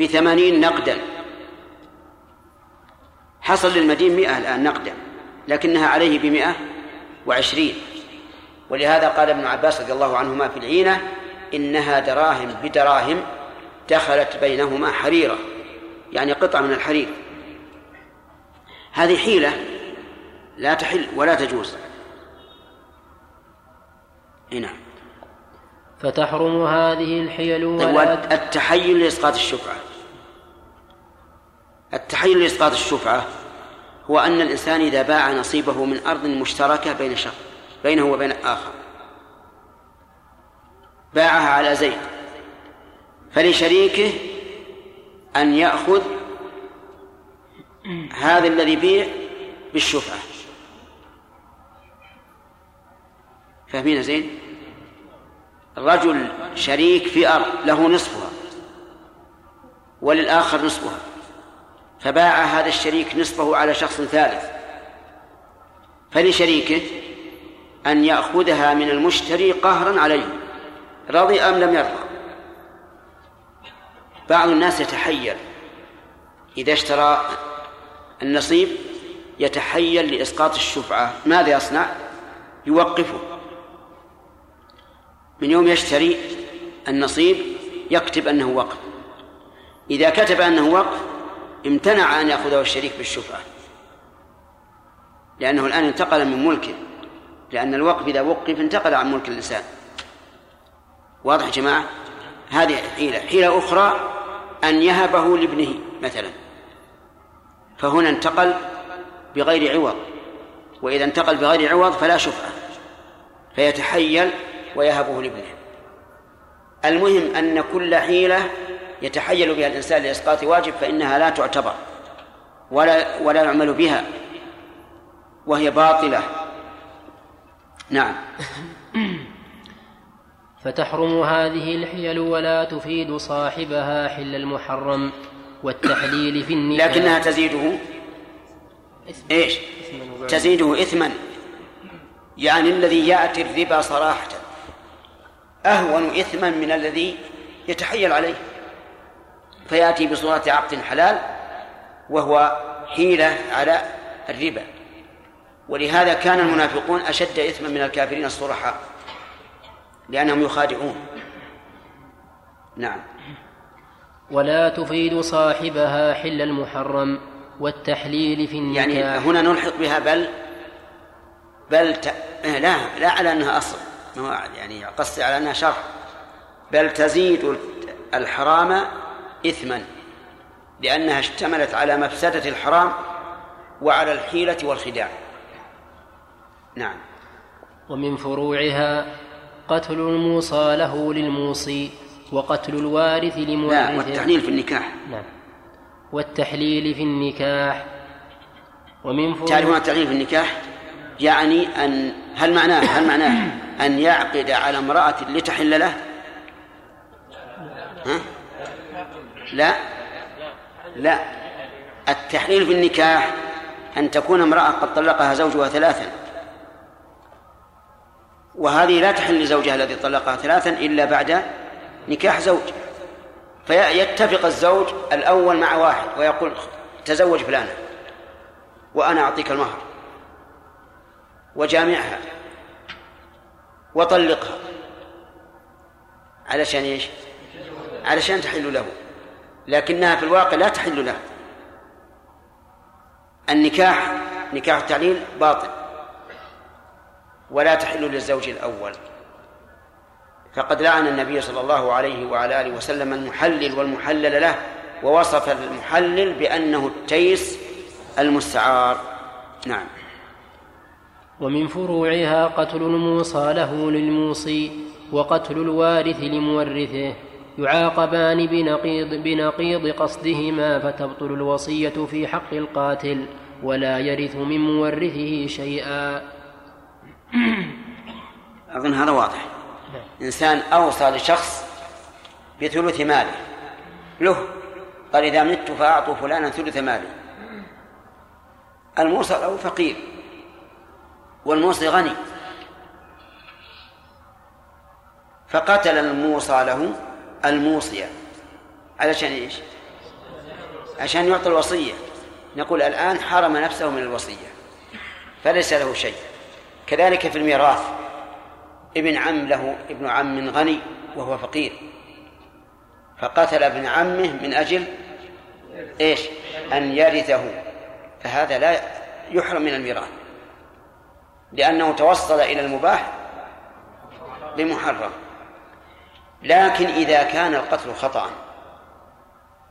بثمانين نقدا. حصل للمدين مئة الآن نقدا لكنها عليه بمئة وعشرين. ولهذا قال ابن عباس رضي الله عنهما في العينة إنها دراهم بدراهم دخلت بينهما حريرة يعني قطعة من الحرير. هذه حيلة لا تحل ولا تجوز. نعم. فتحرم هذه الحيل ولا التحيل لإسقاط الشفعة. التحيل لإسقاط الشفعة هو أن الإنسان إذا باع نصيبه من أرض مشتركة بين شخص بينه وبين آخر. باعها على زيد. فلشريكه أن يأخذ هذا الذي بيع بالشفعة. فاهمين زين الرجل شريك في أرض له نصفها وللآخر نصفها فباع هذا الشريك نصفه على شخص ثالث فلشريكه أن يأخذها من المشتري قهرا عليه رضي أم لم يرضى بعض الناس يتحير إذا اشترى النصيب يتحيل لإسقاط الشفعة ماذا يصنع؟ يوقفه من يوم يشتري النصيب يكتب أنه وقف. إذا كتب أنه وقف امتنع أن يأخذه الشريك بالشفعة لأنه الآن انتقل من ملكه لأن الوقف إذا وقف انتقل عن ملك الإنسان واضح يا جماعة؟ هذه حيلة. حيلة أخرى أن يهبه لابنه مثلا. فهنا انتقل بغير عوض. وإذا انتقل بغير عوض فلا شفعة فيتحيل ويهبه لابنه. المهم أن كل حيلة يتحيل بها الإنسان لإسقاط واجب فإنها لا تعتبر ولا ولا يعمل بها وهي باطلة. نعم. فتحرم هذه الحيل ولا تفيد صاحبها حل المحرم والتحليل في النكاح. لكنها تزيده. إيش؟ تزيده إثما. يعني الذي يأتي الربا صراحة. أهون إثما من الذي يتحيل عليه. فيأتي بصورة عقد حلال وهو حيلة على الربا. ولهذا كان المنافقون أشد إثما من الكافرين الصرحاء لأنهم يخادعون. نعم. ولا تفيد صاحبها حل المحرم والتحليل في النكاح. يعني هنا نلحق بها بل بل ت... لا لا على أنها أصل. يعني قصدي على أنها شرح. بل تزيد الحرام إثما لأنها اشتملت على مفسدة الحرام وعلى الحيلة والخداع. نعم. ومن فروعها قتل الموصى له للموصي وقتل الوارث لمورثه. لا والتحليل في النكاح. نعم. والتحليل في النكاح. ومن فروع تعرفون التحليل في النكاح؟ يعني أن هل معناه هل معناه أن يعقد على امرأة لتحل له؟ ها؟ لا. لا. التحليل في النكاح أن تكون امرأة قد طلقها زوجها ثلاثا. وهذه لا تحل لزوجها الذي طلقها ثلاثا إلا بعد نكاح زوج. فيتفق الزوج الأول مع واحد ويقول تزوج فلانة وأنا أعطيك المهر وجامعها. وطلقها. علشان إيش؟ علشان تحل له. لكنها في الواقع لا تحل له. النكاح نكاح التعليل باطل. ولا تحل للزوج الأول. فقد لعن النبي صلى الله عليه وعلى آله وسلم المحلل والمحلل له ووصف المحلل بأنه التيس المستعار. نعم. ومن فروعها قتل الموصى له للموصي وقتل الوارث لمورثه يعاقبان بنقيض بنقيض قصدهما فتبطل الوصية في حق القاتل ولا يرث من مورثه شيئا. أظن هذا واضح. إنسان أوصى لشخص بثلث ماله. له قال إذا مت فأعطوا فلانا ثلث مالي الموصى له فقير. والموصي غني. فقتل الموصى له الموصية علشان إيش؟ عشان يعطي الوصية. نقول الآن حرم نفسه من الوصية. فليس له شيء. كذلك في الميراث. ابن عم له ابن عم غني وهو فقير. فقتل ابن عمه من أجل إيش؟ أن يرثه. فهذا لا يحرم من الميراث. لأنه توصل إلى المباح بمحرم لكن إذا كان القتل خطأ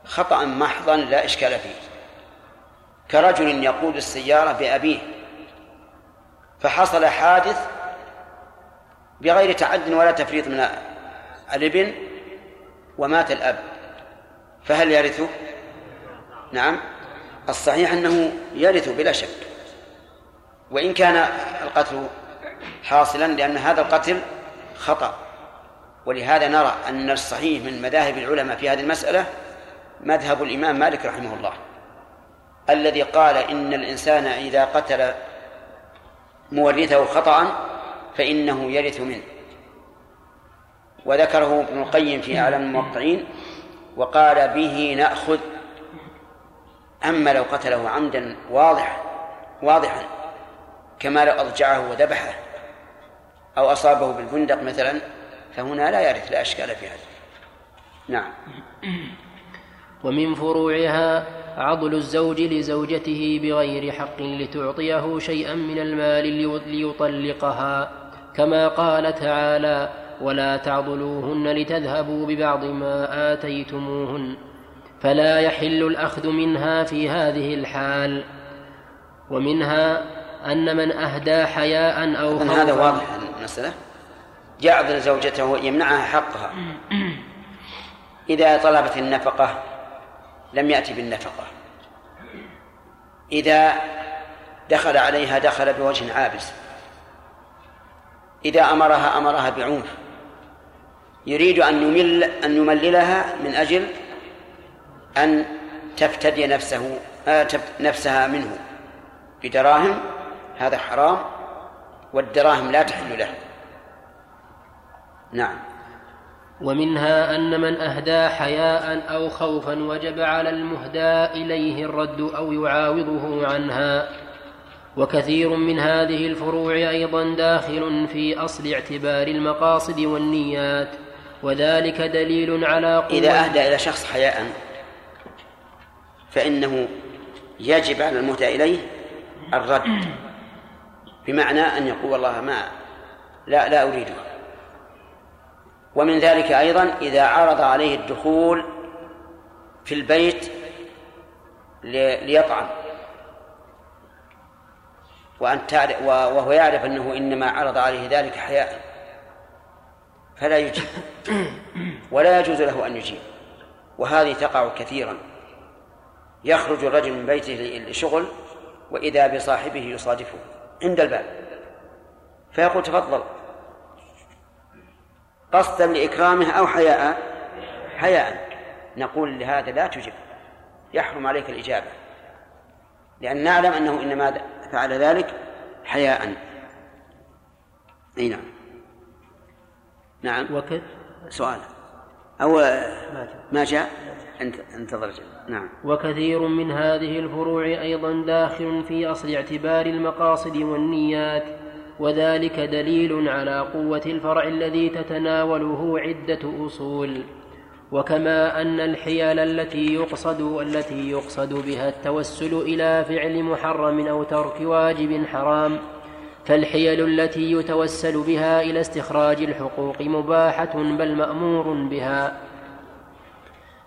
خطأ محضا لا إشكال فيه. كرجل يقود السيارة بأبيه فحصل حادث بغير تعد ولا تفريط من الابن ومات الأب. فهل يرثه؟ نعم. الصحيح أنه يرث بلا شك. وإن كان القتل حاصلا لأن هذا القتل خطأ. ولهذا نرى أن الصحيح من مذاهب العلماء في هذه المسألة مذهب الإمام مالك رحمه الله الذي قال إن الإنسان إذا قتل مورثه خطأ فإنه يرث منه. وذكره ابن القيم في أعلام الموقعين وقال به نأخذ أما لو قتله عمدا واضح واضحا كما لو أضجعه وذبحه أو أصابه بالبندق مثلا فهنا لا يرث لا أشكال في هذا. نعم. ومن فروعها عضل الزوج لزوجته بغير حق لتعطيه شيئا من المال ليطلقها كما قال تعالى ولا تعضلوهن لتذهبوا ببعض ما آتيتموهن فلا يحل الأخذ منها في هذه الحال. ومنها أن من أهدى حياء أو خوفا هذا واضح المسألة. يعضل زوجته يمنعها حقها. إذا طلبت النفقة لم يأتي بالنفقة. إذا دخل عليها دخل بوجه عابس. إذا أمرها أمرها بعنف. يريد أن يمل أن يمللها من أجل أن تفتدي نفسه آه، نفسها منه بدراهم هذا حرام والدراهم لا تحل له. نعم. ومنها أن من أهدى حياء أو خوفا وجب على المهدى إليه الرد أو يعاوضه عنها. وكثير من هذه الفروع أيضا داخل في أصل اعتبار المقاصد والنيات وذلك دليل على قوة إذا أهدى إلى شخص حياء فإنه يجب على المهدى إليه الرد. بمعنى أن يقول والله ما لا لا أريده ومن ذلك أيضا إذا عرض عليه الدخول في البيت ليطعم. وأن تعرف وهو يعرف أنه إنما عرض عليه ذلك حياء. فلا يجيب. ولا يجوز له أن يجيب. وهذه تقع كثيرا. يخرج الرجل من بيته لشغل وإذا بصاحبه يصادفه. عند الباب. فيقول تفضل. قصدا لإكرامه أو حياء؟ حياء. نقول لهذا لا تجب. يحرم عليك الإجابة. لأن نعلم أنه إنما فعل ذلك حياء. أي نعم. نعم. وكذ سؤال. أو ما جاء أنت انتظر نعم. وكثير من هذه الفروع أيضا داخل في أصل اعتبار المقاصد والنيات وذلك دليل على قوة الفرع الذي تتناوله عدة أصول. وكما أن الحيل التي يقصد التي يقصد بها التوسل إلى فعل محرم أو ترك واجب حرام فالحيل التي يتوسل بها إلى استخراج الحقوق مباحة بل مأمور بها.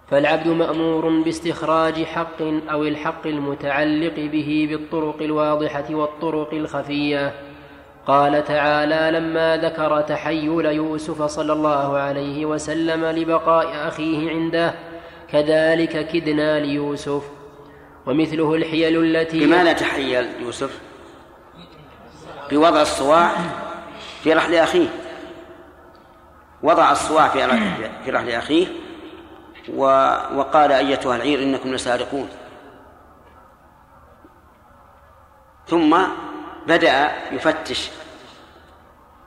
فالعبد مأمور باستخراج حق أو الحق المتعلق به بالطرق الواضحة والطرق الخفية. قال تعالى لما ذكر تحيل يوسف صلى الله عليه وسلم لبقاء أخيه عنده كذلك كدنا ليوسف. ومثله الحيل التي بماذا تحيل يوسف؟ بوضع الصواع في رحل أخيه. وضع الصواع في رحل أخيه. وقال أيتها العير إنكم لسارقون. ثم بدأ يفتش.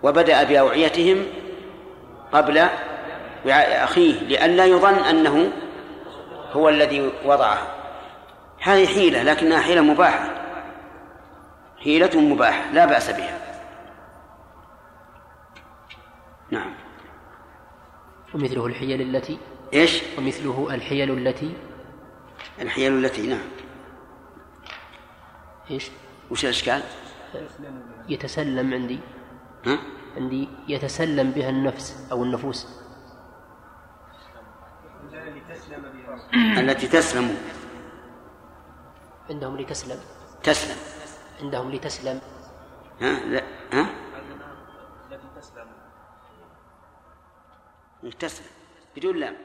وبدأ بأوعيتهم قبل وعاء أخيه لئلا يظن أنه هو الذي وضعه هذه حيلة لكنها حيلة مباحة. حيلة مباحة لا بأس بها. نعم. ومثله الحيل التي؟ إيش؟ ومثله الحيل التي؟ الحيل التي نعم. إيش؟ وش الأشكال؟ يتسلم عندي. ها؟ عندي يتسلم بها النفس أو النفوس. التي تسلم. عندهم لتسلم. تسلم. عندهم لتسلم؟ ها؟ لا. ها؟ التي تسلم. تسلم بدون لام.